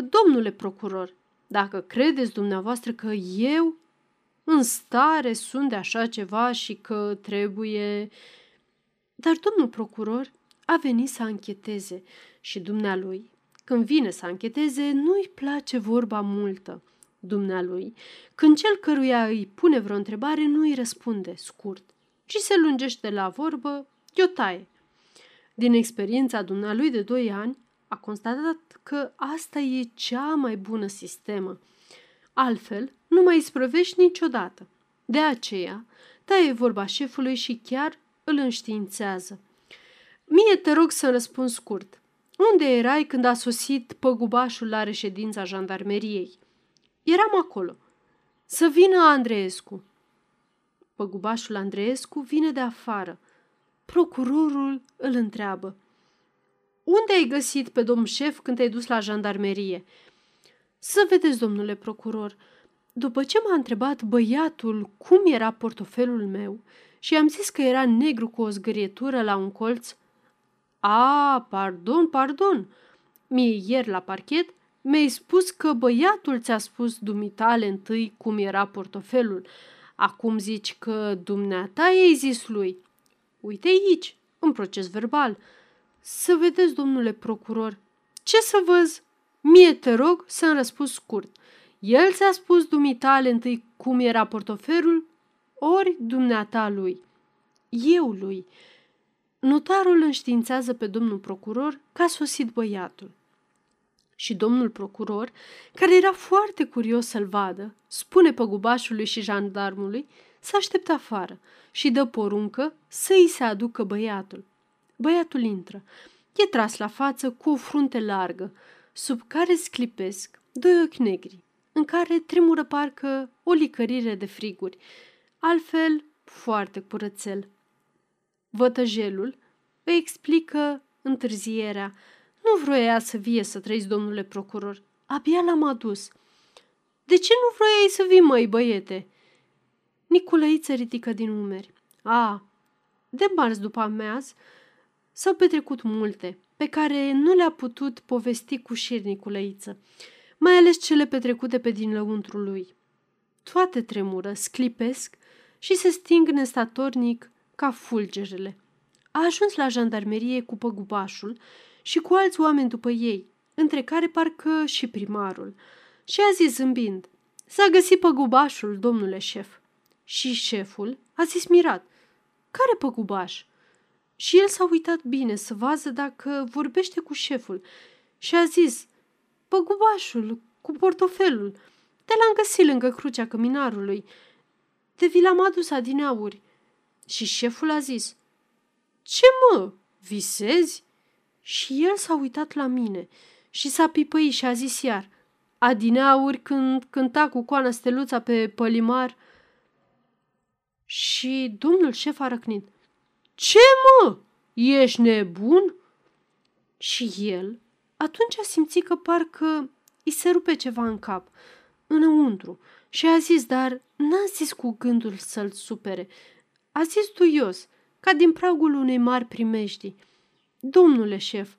Speaker 1: domnule procuror, dacă credeți dumneavoastră că eu în stare sunt de așa ceva și că trebuie... Dar domnul procuror a venit să ancheteze și dumnealui când vine să ancheteze, nu-i place vorba multă. Dumnealui, când cel căruia îi pune vreo întrebare, nu îi răspunde scurt, ci se lungește la vorbă, o taie. Din experiența dumnealui de doi ani, a constatat că asta e cea mai bună sistemă. Altfel, nu mai sprăvești niciodată. De aceea, taie vorba șefului și chiar îl înștiințează. Mie te rog să răspund scurt. Unde erai când a sosit păgubașul la reședința jandarmeriei? Eram acolo. Să vină Andreescu. Păgubașul Andreescu vine de afară. Procurorul îl întreabă. Unde ai găsit pe domn șef când te-ai dus la jandarmerie? Să vedeți, domnule procuror, după ce m-a întrebat băiatul cum era portofelul meu și am zis că era negru cu o zgârietură la un colț, a, pardon, pardon. Mie ieri la parchet mi-ai spus că băiatul ți-a spus dumitale întâi cum era portofelul. Acum zici că dumneata i-ai zis lui. Uite aici, în proces verbal. Să vedeți, domnule procuror. Ce să văz? Mie te rog să-mi răspuns scurt. El ți-a spus dumitale întâi cum era portofelul, ori dumneata lui. Eu lui. Notarul înștiințează pe domnul procuror că a sosit băiatul. Și domnul procuror, care era foarte curios să-l vadă, spune păgubașului și jandarmului să aștepte afară și dă poruncă să îi se aducă băiatul. Băiatul intră. E tras la față cu o frunte largă, sub care sclipesc doi ochi negri, în care tremură parcă o licărire de friguri, altfel foarte curățel. Vătăjelul îi explică întârzierea. Nu vroia să vie să trăiți, domnule procuror. Abia l-am adus. De ce nu vroiai să vii, măi, băiete? Niculăiță ridică din umeri. A, de marți după ameaz s-au petrecut multe, pe care nu le-a putut povesti cu șir Niculăiță, mai ales cele petrecute pe din lăuntru lui. Toate tremură, sclipesc și se sting nestatornic ca fulgerele. A ajuns la jandarmerie cu păgubașul și cu alți oameni după ei, între care parcă și primarul, și a zis zâmbind, S-a găsit păgubașul, domnule șef. Și șeful a zis mirat, Care păgubaș? Și el s-a uitat bine să vadă dacă vorbește cu șeful și a zis, Păgubașul, cu portofelul, te l-am găsit lângă crucea căminarului. De vi l-am adus adineauri. Și șeful a zis, Ce mă, visezi? Și el s-a uitat la mine și s-a pipăit și a zis iar, Adineauri când cânta cu coana steluța pe pălimar. Și domnul șef a răcnit. Ce mă? Ești nebun? Și el atunci a simțit că parcă îi se rupe ceva în cap, înăuntru, și a zis, dar n-a zis cu gândul să-l supere. A zis duios, ca din pragul unei mari primești. Domnule șef,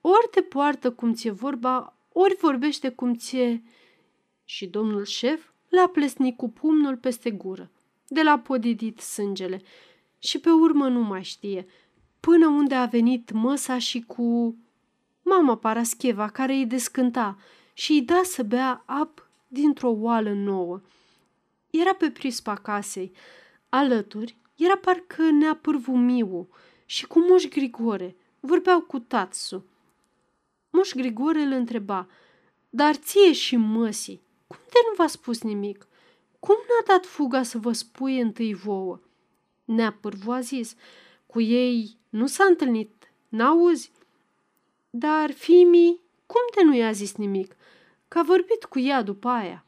Speaker 1: ori te poartă cum ți-e vorba, ori vorbește cum ți-e... Și domnul șef l-a plesnit cu pumnul peste gură, de la podidit sângele, și pe urmă nu mai știe, până unde a venit măsa și cu mama Parascheva, care îi descânta și îi da să bea ap dintr-o oală nouă. Era pe prispa casei. Alături era parcă nea Miu și cu Moș Grigore. Vorbeau cu Tatsu. Moș Grigore îl întreba, dar ție și măsii, cum de nu v-a spus nimic? Cum n-a dat fuga să vă spui întâi vouă? Nea Pârvu a zis, cu ei nu s-a întâlnit, n-auzi? Dar Fimi, cum de nu i-a zis nimic? Că a vorbit cu ea după aia.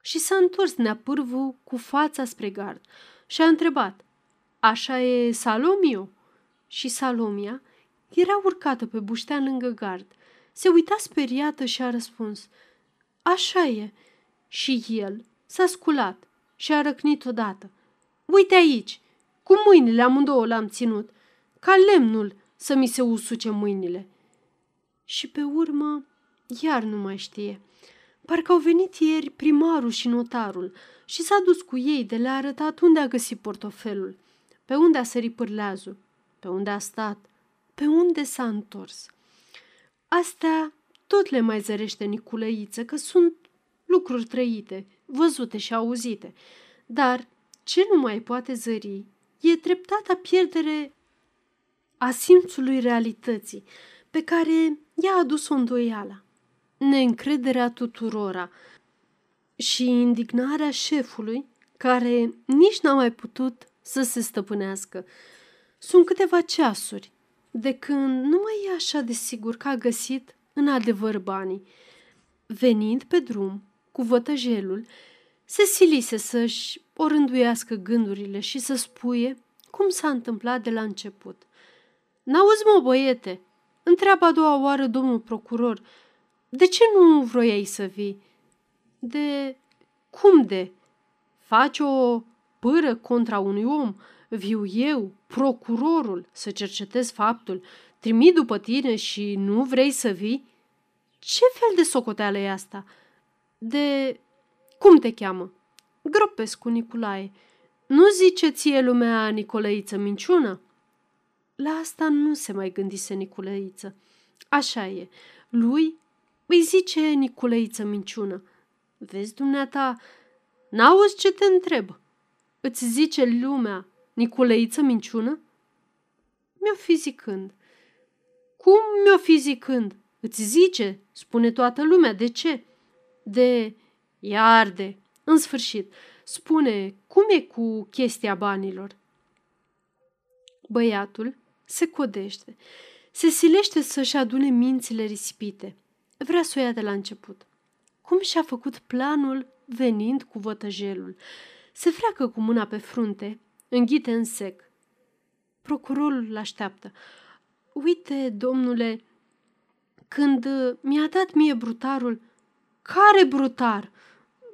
Speaker 1: Și s-a întors neapârvu cu fața spre gard și a întrebat, Așa e Salomio? Și Salomia era urcată pe buștean lângă gard. Se uita speriată și a răspuns, Așa e. Și el s-a sculat și a răcnit odată. Uite aici, cu mâinile amândouă l-am ținut, ca lemnul să mi se usuce mâinile. Și pe urmă, iar nu mai știe. Parcă au venit ieri primarul și notarul și s-a dus cu ei de le-a arătat unde a găsit portofelul, pe unde a sărit pârleazul, pe unde a stat, pe unde s-a întors. Astea tot le mai zărește Niculăiță, că sunt lucruri trăite, văzute și auzite. Dar ce nu mai poate zări e treptata pierdere a simțului realității, pe care i-a adus-o îndoiala, neîncrederea tuturora și indignarea șefului, care nici n-a mai putut să se stăpânească. Sunt câteva ceasuri de când nu mai e așa de sigur că a găsit în adevăr banii. Venind pe drum cu vătăjelul, se silise să-și orânduiască gândurile și să spuie cum s-a întâmplat de la început. N-auzi, mă, băiete?" Întreabă a doua oară domnul procuror. De ce nu vroiai să vii?" De... cum de? Faci o pâră contra unui om? Viu eu, procurorul, să cercetez faptul, trimit după tine și nu vrei să vii? Ce fel de socoteală e asta? De... cum te cheamă? Gropescu Nicolae. Nu zice ție lumea Nicolăiță minciună? La asta nu se mai gândise Niculăiță. Așa e. Lui îi zice Niculăiță minciună. Vezi, dumneata, n-auzi ce te întreb. Îți zice lumea Niculăiță minciună? Mi-o fi zicând. Cum mi-o fi zicând? Îți zice, spune toată lumea, de ce? De iarde. În sfârșit, spune, cum e cu chestia banilor? Băiatul se codește, se silește să-și adune mințile risipite. Vrea să o ia de la început. Cum și-a făcut planul venind cu vătăjelul? Se freacă cu mâna pe frunte, înghite în sec. Procurorul îl așteaptă. Uite, domnule, când mi-a dat mie brutarul... Care brutar?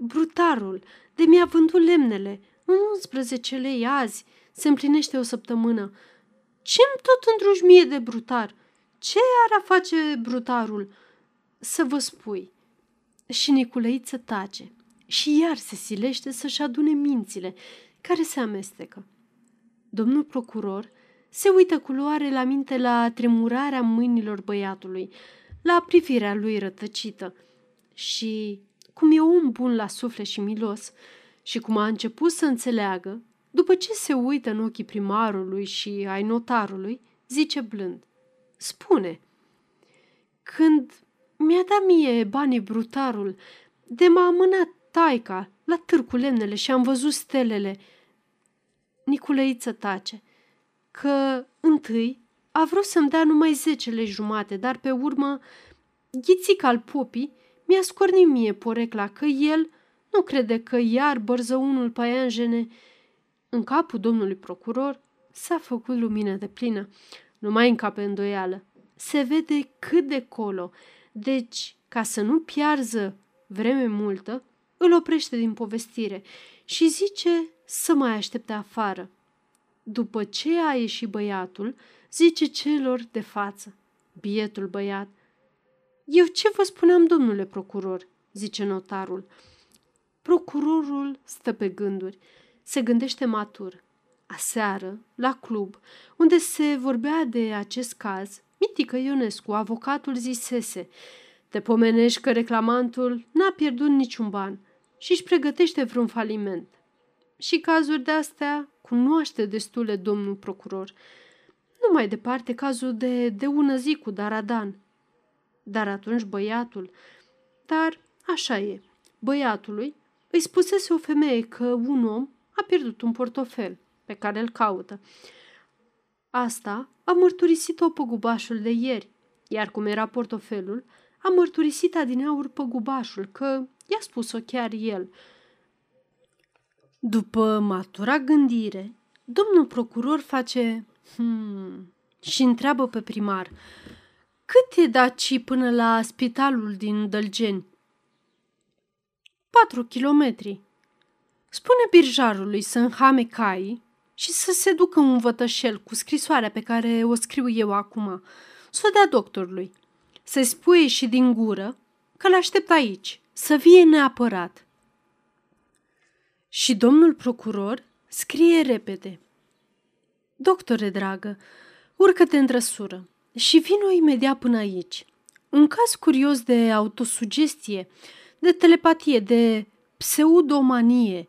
Speaker 1: Brutarul, de mi-a vândut lemnele. În 11 lei azi. Se împlinește o săptămână. Ce-mi tot îndruși mie de brutar? Ce ar a face brutarul? Să vă spui. Și Niculeiță tace și iar se silește să-și adune mințile, care se amestecă. Domnul procuror se uită cu luare la minte la tremurarea mâinilor băiatului, la privirea lui rătăcită și, cum e om bun la suflet și milos, și cum a început să înțeleagă, după ce se uită în ochii primarului și ai notarului, zice blând. Spune, când mi-a dat mie banii brutarul, de m-a amânat taica la târcu lemnele și am văzut stelele. Niculăiță tace, că întâi a vrut să-mi dea numai zece lei jumate, dar pe urmă ghițica al popii mi-a scornit mie porecla că el nu crede că iar bărzăunul paianjene în capul domnului procuror s-a făcut lumină de plină. Nu mai încape îndoială. Se vede cât de colo. Deci, ca să nu piarză vreme multă, îl oprește din povestire și zice să mai aștepte afară. După ce a ieșit băiatul, zice celor de față. Bietul băiat. Eu ce vă spuneam, domnule procuror? zice notarul. Procurorul stă pe gânduri. Se gândește matur. Aseară, la club, unde se vorbea de acest caz, Mitică Ionescu, avocatul, zisese Te pomenești că reclamantul n-a pierdut niciun ban și își pregătește vreun faliment. Și cazuri de astea cunoaște destule domnul procuror. Nu mai departe cazul de, de ună zi cu Daradan. Dar atunci băiatul... Dar așa e. Băiatului îi spusese o femeie că un om a pierdut un portofel pe care îl caută. Asta a mărturisit-o păgubașul de ieri, iar cum era portofelul, a mărturisit adineaur păgubașul că I-a spus-o chiar el. După matura gândire, domnul procuror face hmm, și întreabă pe primar cât e daci până la spitalul din Dălgeni? Patru kilometri. Spune birjarului să înhame caii și să se ducă un vătășel cu scrisoarea pe care o scriu eu acum, să o dea doctorului. Să-i spui și din gură că l-aștept aici, să vie neapărat. Și domnul procuror scrie repede. Doctore dragă, urcă-te în trăsură și vino imediat până aici. Un caz curios de autosugestie, de telepatie, de pseudomanie,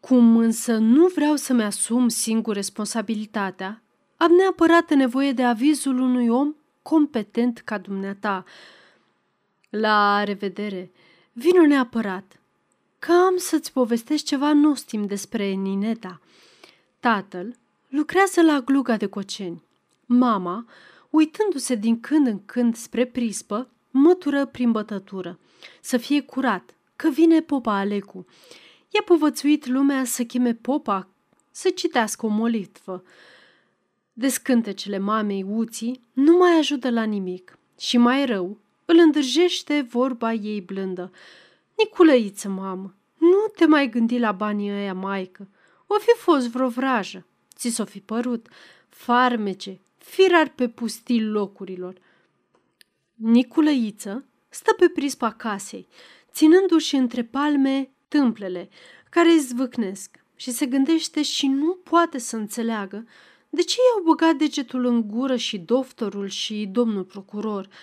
Speaker 1: cum însă nu vreau să-mi asum singur responsabilitatea, am neapărat nevoie de avizul unui om competent ca dumneata. La revedere! Vino neapărat, că am să-ți povestesc ceva nostim despre Nineta. Tatăl lucrează la gluga de coceni. Mama, uitându-se din când în când spre prispă, mătură prin bătătură. Să fie curat, că vine popa Alecu. I-a povățuit lumea să cheme popa să citească o molitvă. Descântecele mamei uții nu mai ajută la nimic și mai rău, îl îndrăjește vorba ei blândă. Niculăiță, mamă, nu te mai gândi la banii ăia, maică. O fi fost vreo vrajă. Ți s-o fi părut. Farmece, firar pe pustii locurilor. Niculăiță stă pe prispa casei, ținându-și între palme tâmplele care îi zvâcnesc și se gândește și nu poate să înțeleagă de ce i-au băgat degetul în gură și doctorul și domnul procuror –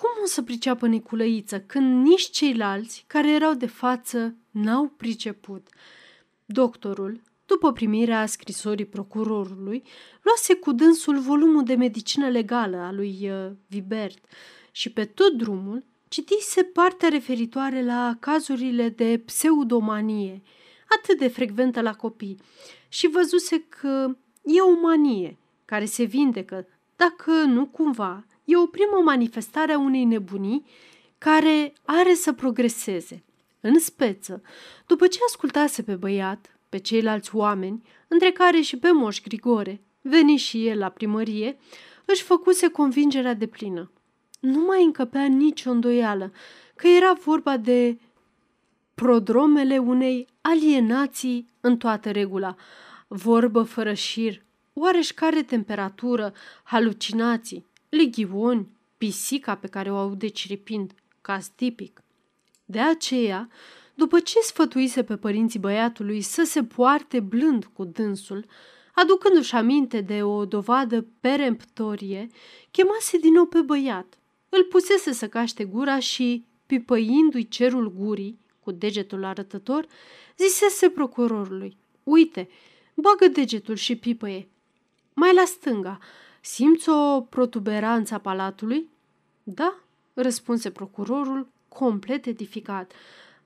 Speaker 1: cum o să priceapă Niculăiță când nici ceilalți care erau de față n-au priceput? Doctorul, după primirea scrisorii procurorului, luase cu dânsul volumul de medicină legală a lui uh, Vibert și pe tot drumul citise partea referitoare la cazurile de pseudomanie, atât de frecventă la copii, și văzuse că e o manie care se vindecă, dacă nu cumva e o primă manifestare a unei nebunii care are să progreseze. În speță, după ce ascultase pe băiat, pe ceilalți oameni, între care și pe Moș Grigore, veni și el la primărie, își făcuse convingerea de plină. Nu mai încăpea nicio îndoială că era vorba de prodromele unei alienații în toată regula, vorbă fără șir, oareși care temperatură, halucinații, leghioni, pisica pe care o aude ciripind, caz tipic. De aceea, după ce sfătuise pe părinții băiatului să se poarte blând cu dânsul, aducându-și aminte de o dovadă peremptorie, chemase din nou pe băiat. Îl pusese să caște gura și, pipăindu-i cerul gurii, cu degetul arătător, zisese procurorului, uite, bagă degetul și pipăie. Mai la stânga, simți o protuberanță a palatului? Da, răspunse procurorul, complet edificat.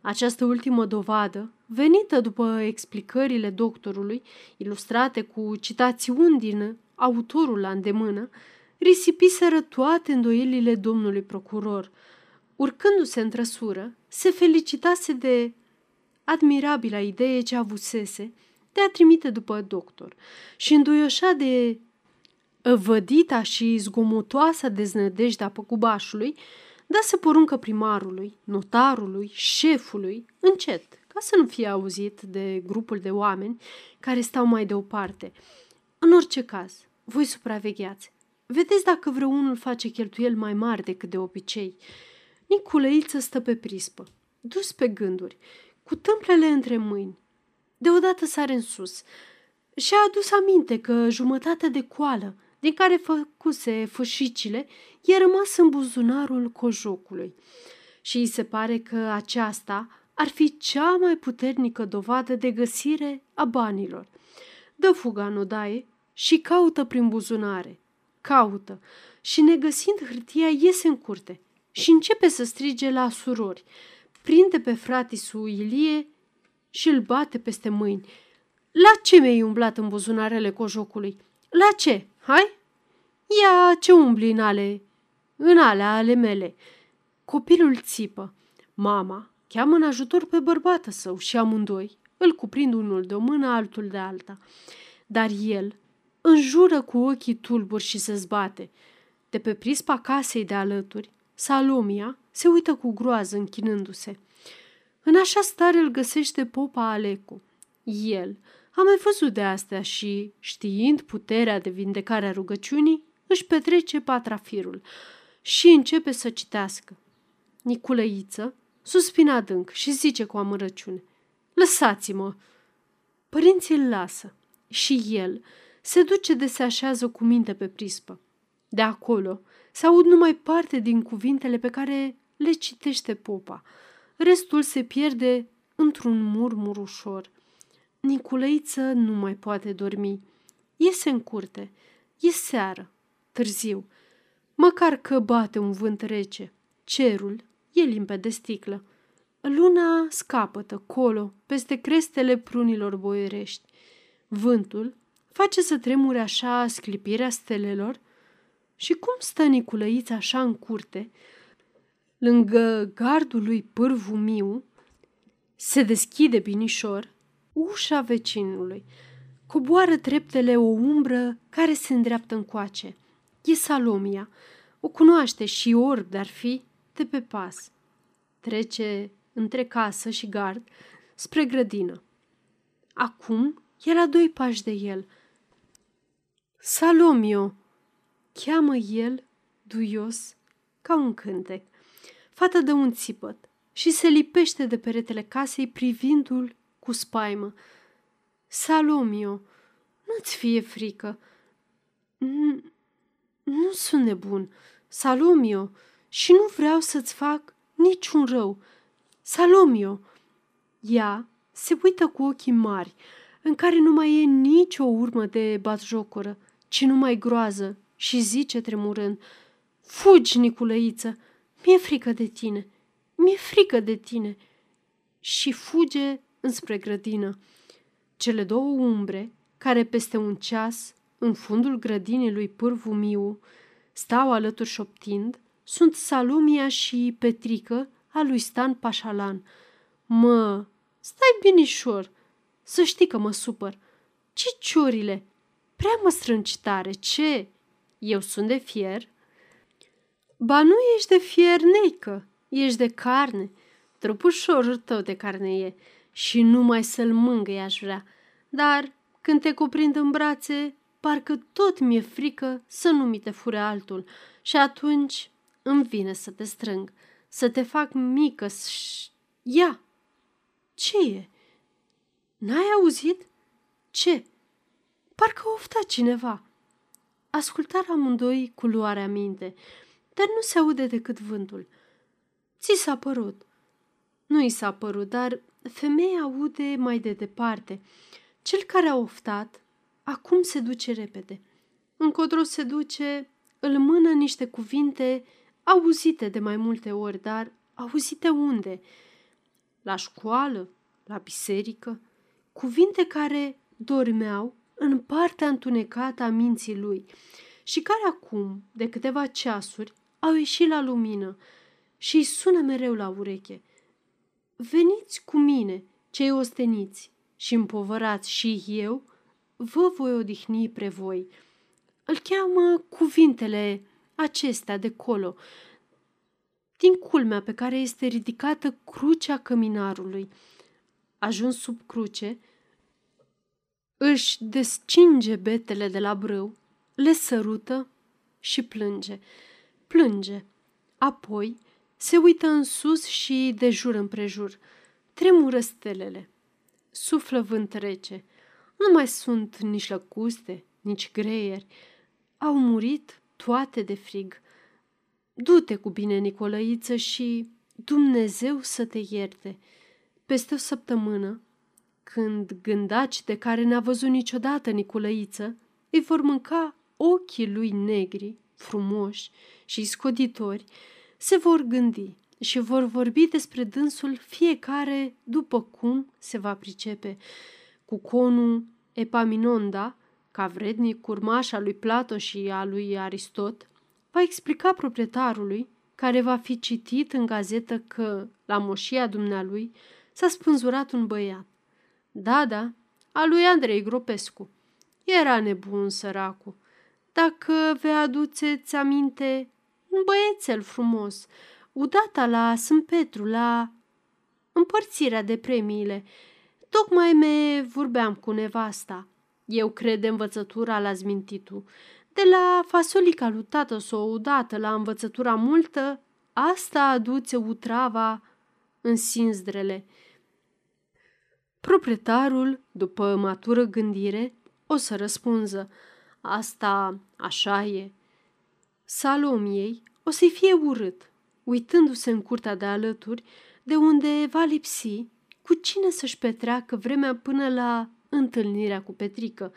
Speaker 1: Această ultimă dovadă, venită după explicările doctorului, ilustrate cu citațiuni din autorul la îndemână, risipiseră toate îndoielile domnului procuror. Urcându-se în trăsură, se felicitase de admirabila idee ce avusese de a trimite după doctor și înduioșa de vădita și zgomotoasa deznădejdea păcubașului, dase poruncă primarului, notarului, șefului, încet, ca să nu fie auzit de grupul de oameni care stau mai deoparte. În orice caz, voi supravegheați. Vedeți dacă vreunul face cheltuieli mai mari decât de obicei. Niculăiță stă pe prispă, dus pe gânduri, cu tâmplele între mâini. Deodată sare în sus. Și-a adus aminte că jumătate de coală din care făcuse fâșicile, e rămas în buzunarul cojocului. Și îi se pare că aceasta ar fi cea mai puternică dovadă de găsire a banilor. Dă fuga în odaie și caută prin buzunare. Caută și negăsind hârtia iese în curte și începe să strige la surori. Prinde pe fratisul Ilie și îl bate peste mâini. La ce mi-ai umblat în buzunarele cojocului? La ce? Hai? Ia ce umbli în ale, în alea ale mele. Copilul țipă. Mama cheamă în ajutor pe bărbată său și amândoi îl cuprind unul de o mână, altul de alta. Dar el înjură cu ochii tulburi și se zbate. De pe prispa casei de alături, Salomia se uită cu groază închinându-se. În așa stare îl găsește popa Alecu. El a mai văzut de astea și, știind puterea de vindecare a rugăciunii, își petrece patrafirul și începe să citească. Niculăiță suspina adânc și zice cu amărăciune. Lăsați-mă! Părinții îl lasă și el se duce de se așează cu minte pe prispă. De acolo se aud numai parte din cuvintele pe care le citește popa. Restul se pierde într-un murmur ușor. Niculăiță nu mai poate dormi. Iese în curte. E seară. Târziu. Măcar că bate un vânt rece. Cerul e limpede sticlă. Luna scapătă colo, peste crestele prunilor boierești. Vântul face să tremure așa sclipirea stelelor și cum stă Niculăița așa în curte, lângă gardul lui pârvu miu, se deschide binișor ușa vecinului. Coboară treptele o umbră care se îndreaptă încoace. E Salomia. O cunoaște și orb de-ar fi de pe pas. Trece între casă și gard spre grădină. Acum e la doi pași de el. Salomio! Cheamă el, duios, ca un cântec. Fata dă un țipăt și se lipește de peretele casei privindu-l cu spaimă. Salomio, nu-ți fie frică. Nu sunt nebun, Salomio, și nu vreau să-ți fac niciun rău. Salomio! Ea se uită cu ochii mari, în care nu mai e nicio urmă de batjocură, ci numai groază, și zice tremurând, Fugi, Niculăiță! Mi-e frică de tine! Mi-e frică de tine!" Și fuge înspre grădină. Cele două umbre, care peste un ceas, în fundul grădinii lui Pârvu Miu, stau alături șoptind, sunt Salumia și Petrică a lui Stan Pașalan. Mă, stai binișor, să știi că mă supăr. Ce ciorile? Prea mă strângi tare, ce? Eu sunt de fier? Ba nu ești de fier, neică, ești de carne. Trăpușorul tău de carne e și numai să-l mângâi aș vrea. Dar când te cuprind în brațe, parcă tot mi-e frică să nu mi te fure altul și atunci îmi vine să te strâng, să te fac mică și... Ia! Ce e? N-ai auzit? Ce? Parcă ofta cineva. Ascultar amândoi cu luarea minte, dar nu se aude decât vântul. Ți s-a părut. Nu i s-a părut, dar femeia aude mai de departe. Cel care a oftat, acum se duce repede. Încotro se duce, îl mână niște cuvinte auzite de mai multe ori, dar auzite unde? La școală? La biserică? Cuvinte care dormeau în partea întunecată a minții lui și care acum, de câteva ceasuri, au ieșit la lumină și îi sună mereu la ureche. Veniți cu mine, cei osteniți și împovărați și eu, vă voi odihni pre voi. Îl cheamă cuvintele acestea de colo, din culmea pe care este ridicată crucea căminarului. Ajuns sub cruce, își descinge betele de la brâu, le sărută și plânge. Plânge. Apoi se uită în sus și de jur împrejur. Tremură stelele. Suflă vânt rece. Nu mai sunt nici lăcuste, nici greieri. Au murit toate de frig. Du-te cu bine, Nicolăiță, și Dumnezeu să te ierte. Peste o săptămână, când gândaci de care n-a văzut niciodată Nicolăiță, îi vor mânca ochii lui negri, frumoși și scoditori, se vor gândi și vor vorbi despre dânsul fiecare după cum se va pricepe. Cu conul Epaminonda, ca vrednic urmaș al lui Plato și a lui Aristot, va explica proprietarului, care va fi citit în gazetă că, la moșia dumnealui, s-a spânzurat un băiat. Da, da, a lui Andrei Gropescu. Era nebun săracu. Dacă vei aduceți aminte, un băiețel frumos, udata la Sânt Petru, la împărțirea de premiile. Tocmai me vorbeam cu nevasta. Eu cred învățătura la zmintitu. De la fasolica lui tată s-o udată la învățătura multă, asta aduce utrava în sinzdrele. Proprietarul, după matură gândire, o să răspunză, asta așa e. Salomiei o să-i fie urât, uitându-se în curtea de alături, de unde va lipsi cu cine să-și petreacă vremea până la întâlnirea cu Petrică.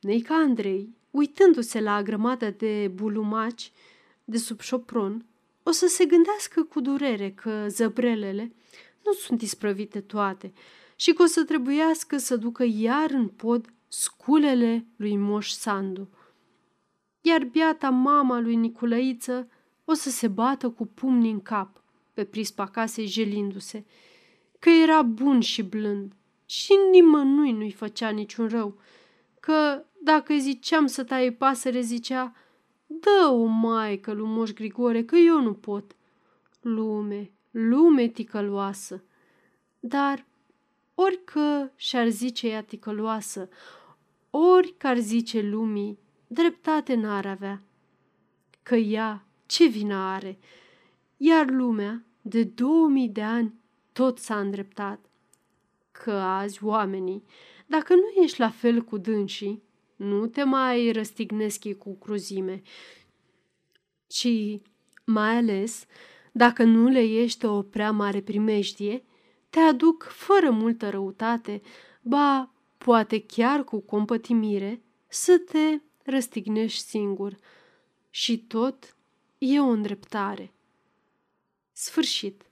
Speaker 1: Neica Andrei, uitându-se la grămadă de bulumaci de sub șopron, o să se gândească cu durere că zăbrelele nu sunt isprăvite toate și că o să trebuiască să ducă iar în pod sculele lui Moș Sandu. Iar biata mama lui Niculăiță o să se bată cu pumni în cap pe prispa casei jelindu-se, că era bun și blând și nimănui nu-i făcea niciun rău, că dacă ziceam să taie pasăre, zicea, dă-o, maică, lui Moș Grigore, că eu nu pot. Lume, lume ticăloasă. Dar orică și-ar zice ea ticăloasă, ori ar zice lumii, dreptate n-ar avea. Că ea ce vină are? Iar lumea, de două mii de ani, tot s-a îndreptat. Că azi oamenii, dacă nu ești la fel cu dânsii, nu te mai răstignesc cu cruzime, ci mai ales dacă nu le ești o prea mare primejdie, te aduc fără multă răutate, ba, poate chiar cu compătimire, să te răstignești singur. Și tot e o îndreptare. Sfârșit.